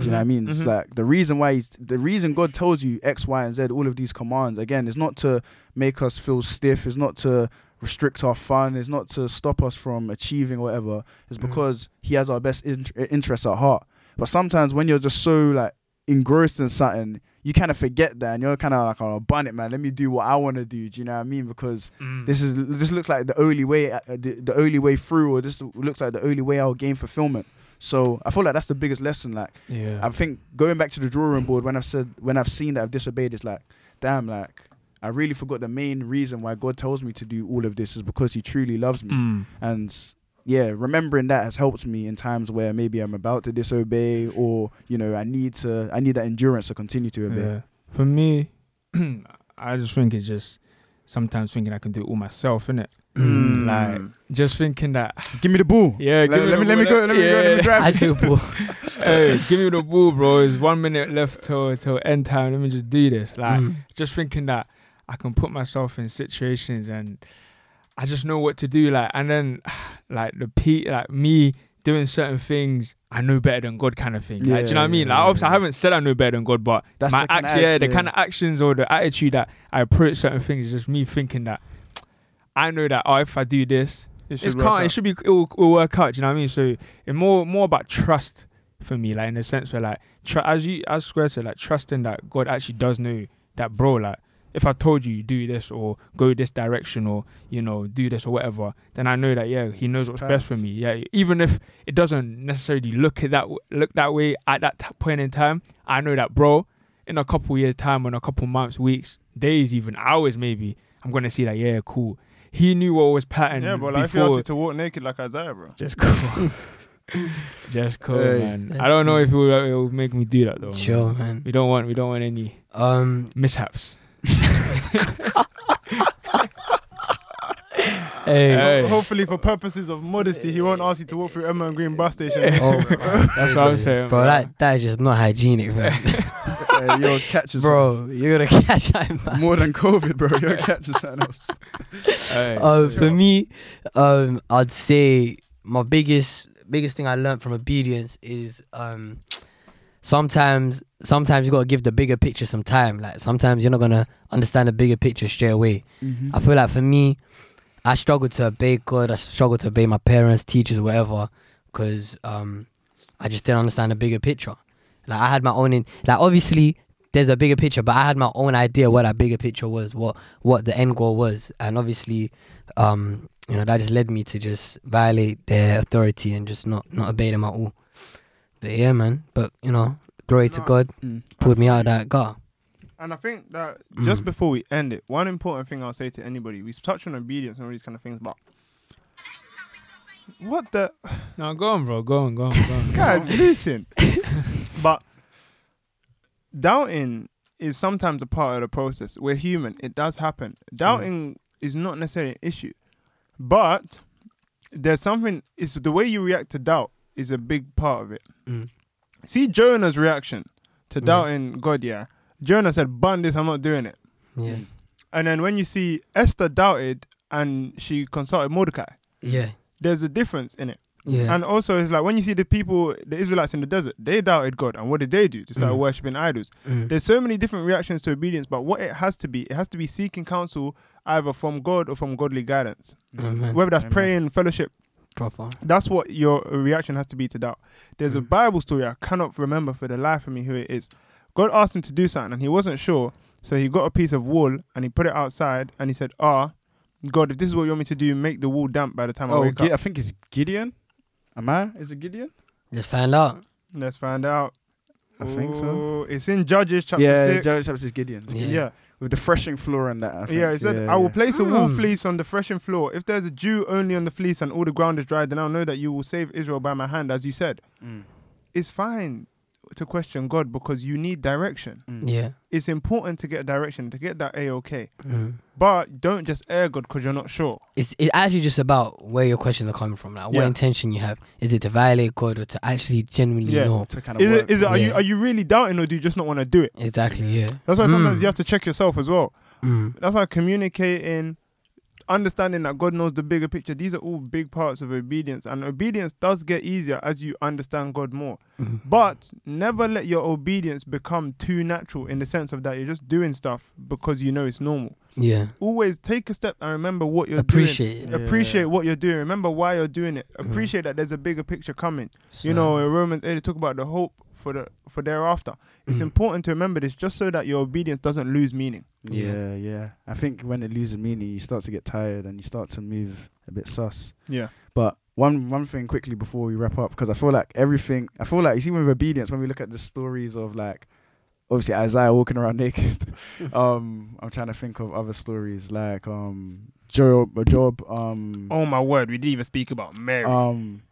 Do you know what I mean? It's Mhm. like the reason why he's the reason God tells you X, Y, and Z, all of these commands, again, is not to make us feel stiff, it's not to restrict our fun, it's not to stop us from achieving whatever. It's Mhm. because he has our best in- interests at heart. But sometimes when you're just so like engrossed in something, you kind of forget that and you're kind of like, oh, bun it, man. Let me do what I want to do. Do you know what I mean? Because Mm. this is this looks like the only way, uh, the, the only way through, or this looks like the only way I'll gain fulfillment. So I feel like that's the biggest lesson. Like Yeah. I think going back to the drawing board when I've said when I've seen that I've disobeyed, it's like, damn, like I really forgot the main reason why God tells me to do all of this is because He truly loves me. Mm. And yeah, remembering that has helped me in times where maybe I'm about to disobey, or you know, I need to, I need that endurance to continue to obey. Yeah. For me, I just think it's just sometimes thinking I can do it all myself, innit? Mm. Like just thinking that Give me the ball. yeah, Let, give let me let me the go. ball, Let me go. Let me yeah. drive. I this. do, bro. hey, give me the ball, bro. It's one minute left till till end time. Let me just do this. Like Mm. just thinking that I can put myself in situations and I just know what to do. Like and then like the P like me doing certain things I know better than God kind of thing. like, do you know what I mean? Like yeah, obviously I haven't said I know better than God, but That's my the kind act, of yeah, the kind of actions or the attitude that I approach certain things is just me thinking that I know that oh, if I do this, It it's work can't. It should be. It will, it will work out. Do you know what I mean? So it's more more about trust for me, like in the sense where like tr- as you as Square said, like trusting that God actually does know that, bro. Like if I told you do this or go this direction or you know do this or whatever, then I know that yeah, He knows what's best for me. Yeah, even if it doesn't necessarily look at that look that way at that t- point in time, I know that, bro. In a couple years time, in a couple months, weeks, days, even hours, maybe I'm gonna see that. Yeah, cool. He knew what was pattern. Yeah, but like if you ask you to walk naked like Isaiah, bro. Just cool. Just cool, Hey, man. I don't know if it will, it will make me do that though. Sure, man. man. We don't want we don't want any Um, mishaps. hey, Hey. Hopefully, for purposes of modesty, he won't ask you to walk through Edmonton Green bus station. oh, That's what I'm saying, bro. bro. That that is just not hygienic, man. Uh, you're catching bro. You're gonna catch that, man. more than COVID, bro. You're catching something else. Hey. Uh, for me, um, I'd say my biggest biggest thing I learned from obedience is um, sometimes sometimes you gotta give the bigger picture some time. Like sometimes you're not gonna understand the bigger picture straight away. Mm-hmm. I feel like for me, I struggled to obey God. I struggled to obey my parents, teachers, whatever, because um, I just didn't understand the bigger picture. Like I had my own, in, like obviously there's a bigger picture, but I had my own idea what that bigger picture was, what what the end goal was, and obviously, um, you know, that just led me to just violate their authority and just not not obey them at all. But yeah, man. But you know, glory to God, Mm. pulled me out of that gutter. And I think that just Mm. before we end it, one important thing I'll say to anybody, we touched on obedience and all these kind of things, but what the no, go on, bro. Go on, go on, go on. guys listen. but doubting is sometimes a part of the process. We're human. It does happen. Doubting is not necessarily an issue. But there's something it's the way you react to doubt is a big part of it. Mm. See Jonah's reaction to Yeah. doubting God, yeah. Jonah said, Bun this, I'm not doing it. Yeah, And then when you see Esther doubted and she consulted Mordecai, yeah, there's a difference in it. Yeah. And also, it's like when you see the people, the Israelites in the desert, they doubted God. And what did they do? They started Mm. worshipping idols. Mm. There's so many different reactions to obedience, but what it has to be, it has to be seeking counsel either from God or from godly guidance. Amen. Whether that's Amen. praying, fellowship, Proper. that's what your reaction has to be to doubt. There's a Mm. Bible story, I cannot remember for the life of me who it is. God asked him to do something and he wasn't sure. So he got a piece of wool and he put it outside and he said, Ah, God, if this is what you want me to do, make the wool damp by the time I Oh, wake Gi- up. I think it's Gideon. Am I? Is it Gideon? Let's find out. Let's find out. I think so. It's in Judges chapter yeah, 6. Judges chapter six, Gideon. Yeah. yeah. With the threshing floor and that. I think. Yeah, it said, Yeah, I will yeah. place a wool Hmm. fleece on the threshing floor. If there's a dew only on the fleece and all the ground is dry, then I'll know that you will save Israel by my hand, as you said. Mm. It's fine to question God because you need direction. Mm. Yeah. It's important to get direction, to get that A-OK. Mm. But don't just air God because you're not sure. It's it's actually just about where your questions are coming from. Like, what intention you have. Is it to violate God or to actually genuinely Yeah. know? To kind of Is work. it, is it, are, you, are you really doubting or do you just not want to do it? Exactly. Yeah. That's why sometimes Mm. you have to check yourself as well. Mm. That's why communicating, understanding that God knows the bigger picture, these are all big parts of obedience. And obedience does get easier as you understand God more. Mhm. But never let your obedience become too natural in the sense of that you're just doing stuff because you know it's normal. Yeah. Always take a step and remember what you're Appreciate doing. it. Yeah. Appreciate what you're doing. Remember why you're doing it. Mhm. Appreciate that there's a bigger picture coming. So- You know, in Romans 8, they talk about the hope for the for thereafter. It's Mhm. important to remember this just so that your obedience doesn't lose meaning. Yeah, yeah. I think when it loses meaning, you start to get tired and you start to move a bit sus. Yeah. But one one thing quickly before we wrap up, because I feel like everything, I feel like you see with obedience, when we look at the stories of like, obviously Isaiah walking around naked. um, I'm trying to think of other stories like um Job, Job, um, Oh my word, we didn't even speak about Mary. um,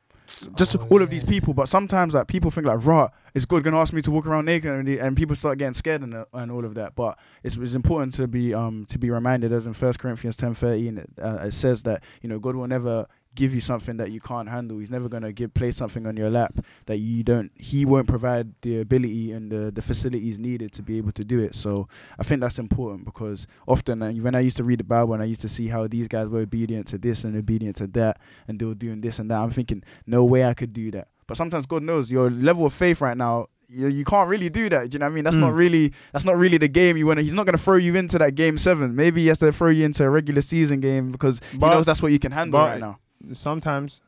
just Oh, all of these people. But sometimes like people think like, right, is God gonna ask me to walk around naked, and, and people start getting scared and, uh, and all of that. But it's, it's important to be um to be reminded, as in First Corinthians ten thirteen, uh, it says that you know God will never give you something that you can't handle. He's never gonna give place something on your lap that you don't. He won't provide the ability and the the facilities needed to be able to do it. So I think that's important because often uh, when I used to read the Bible and I used to see how these guys were obedient to this and obedient to that, and they were doing this and that, I'm thinking, no way I could do that. But sometimes God knows your level of faith right now. You, you can't really do that. Do you know what I mean? That's not Mm. really that's not really the game you want. He's not gonna throw you into that game seven. Maybe he has to throw you into a regular season game because he knows that's what you can handle but right now. Sometimes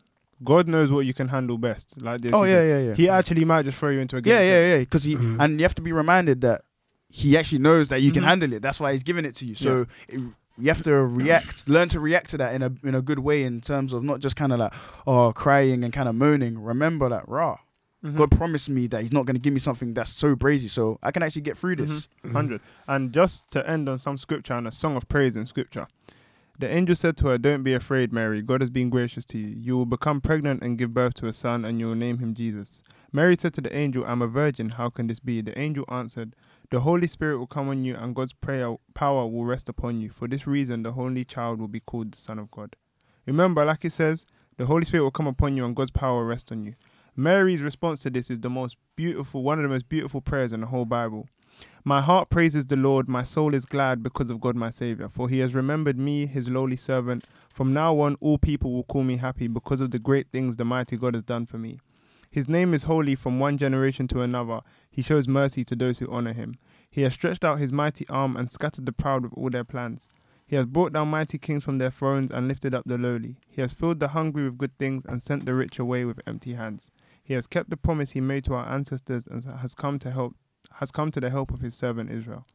God knows what you can handle best. Like this. Oh yeah, yeah, yeah. He actually might just throw you into a game. yeah, yeah, yeah. Because he Mhm. and you have to be reminded that he actually knows that you can Mhm. handle it. That's why he's giving it to you. So it, you have to react, learn to react to that in a in a good way in terms of not just kind of like oh crying and kind of moaning. Remember that raw. Mhm. God promised me that He's not going to give me something that's so brazy, so I can actually get through this. Mhm. 100. And just to end on some scripture and a song of praise in scripture. The angel said to her, Don't be afraid, Mary. God has been gracious to you. You will become pregnant and give birth to a son, and you will name him Jesus. Mary said to the angel, I'm a virgin. How can this be? The angel answered, The Holy Spirit will come on you, and God's prayer power will rest upon you. For this reason, the Holy Child will be called the Son of God. Remember, like it says, the Holy Spirit will come upon you, and God's power will rest on you. Mary's response to this is the most beautiful, one of the most beautiful prayers in the whole Bible. My heart praises the Lord, my soul is glad because of God my Saviour, for he has remembered me, his lowly servant. From now on, all people will call me happy because of the great things the mighty God has done for me. His name is holy from one generation to another. He shows mercy to those who honour him. He has stretched out his mighty arm and scattered the proud with all their plans. He has brought down mighty kings from their thrones and lifted up the lowly. He has filled the hungry with good things and sent the rich away with empty hands. He has kept the promise he made to our ancestors and has come to help has come to the help of his servant Israel.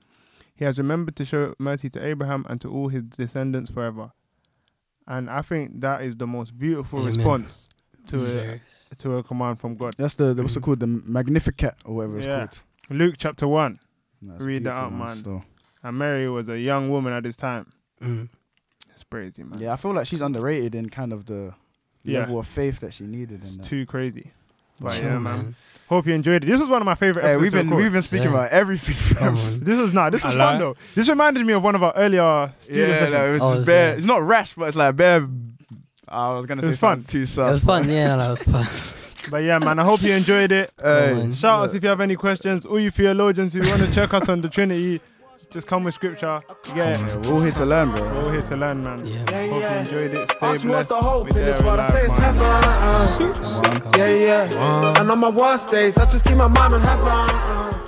He has remembered to show mercy to Abraham and to all his descendants forever. And I think that is the most beautiful Amen. response to a, to a command from God. That's the, the what's it called the Magnificat or whatever it's Yeah. called. Luke chapter 1. That's Read that out, man. still. And Mary was a young woman at this time. Mm. It's crazy, man. Yeah, I feel like she's underrated in kind of the Yeah. level of faith that she needed. It's In too crazy. But Chill, yeah, man. Hope you enjoyed it. This was one of my favorite Hey, episodes. we've been we've been speaking Yeah. about everything. Come This was not. This I was fun though. This reminded me of one of our earlier studio Yeah, sessions. no, it was Oh, bare. it? It's not rash, but it's like bare. I was gonna It say was fun. something too It soft. was fun, yeah, no, that was fun. But yeah, man, I hope you enjoyed it. Hey, Come. Shout us if you have any questions. All you theologians who want to check us on the Trinity, just come with scripture. Yeah, yeah, we're all here to learn, bro. we're all here to learn, man. Yeah. Yeah, Hope yeah. you enjoyed it. Stay Ask what's blessed. the hope in this there world. I say it's heaven. man. uh. Yeah, yeah. And on my worst days, I just keep my mind on heaven. uh.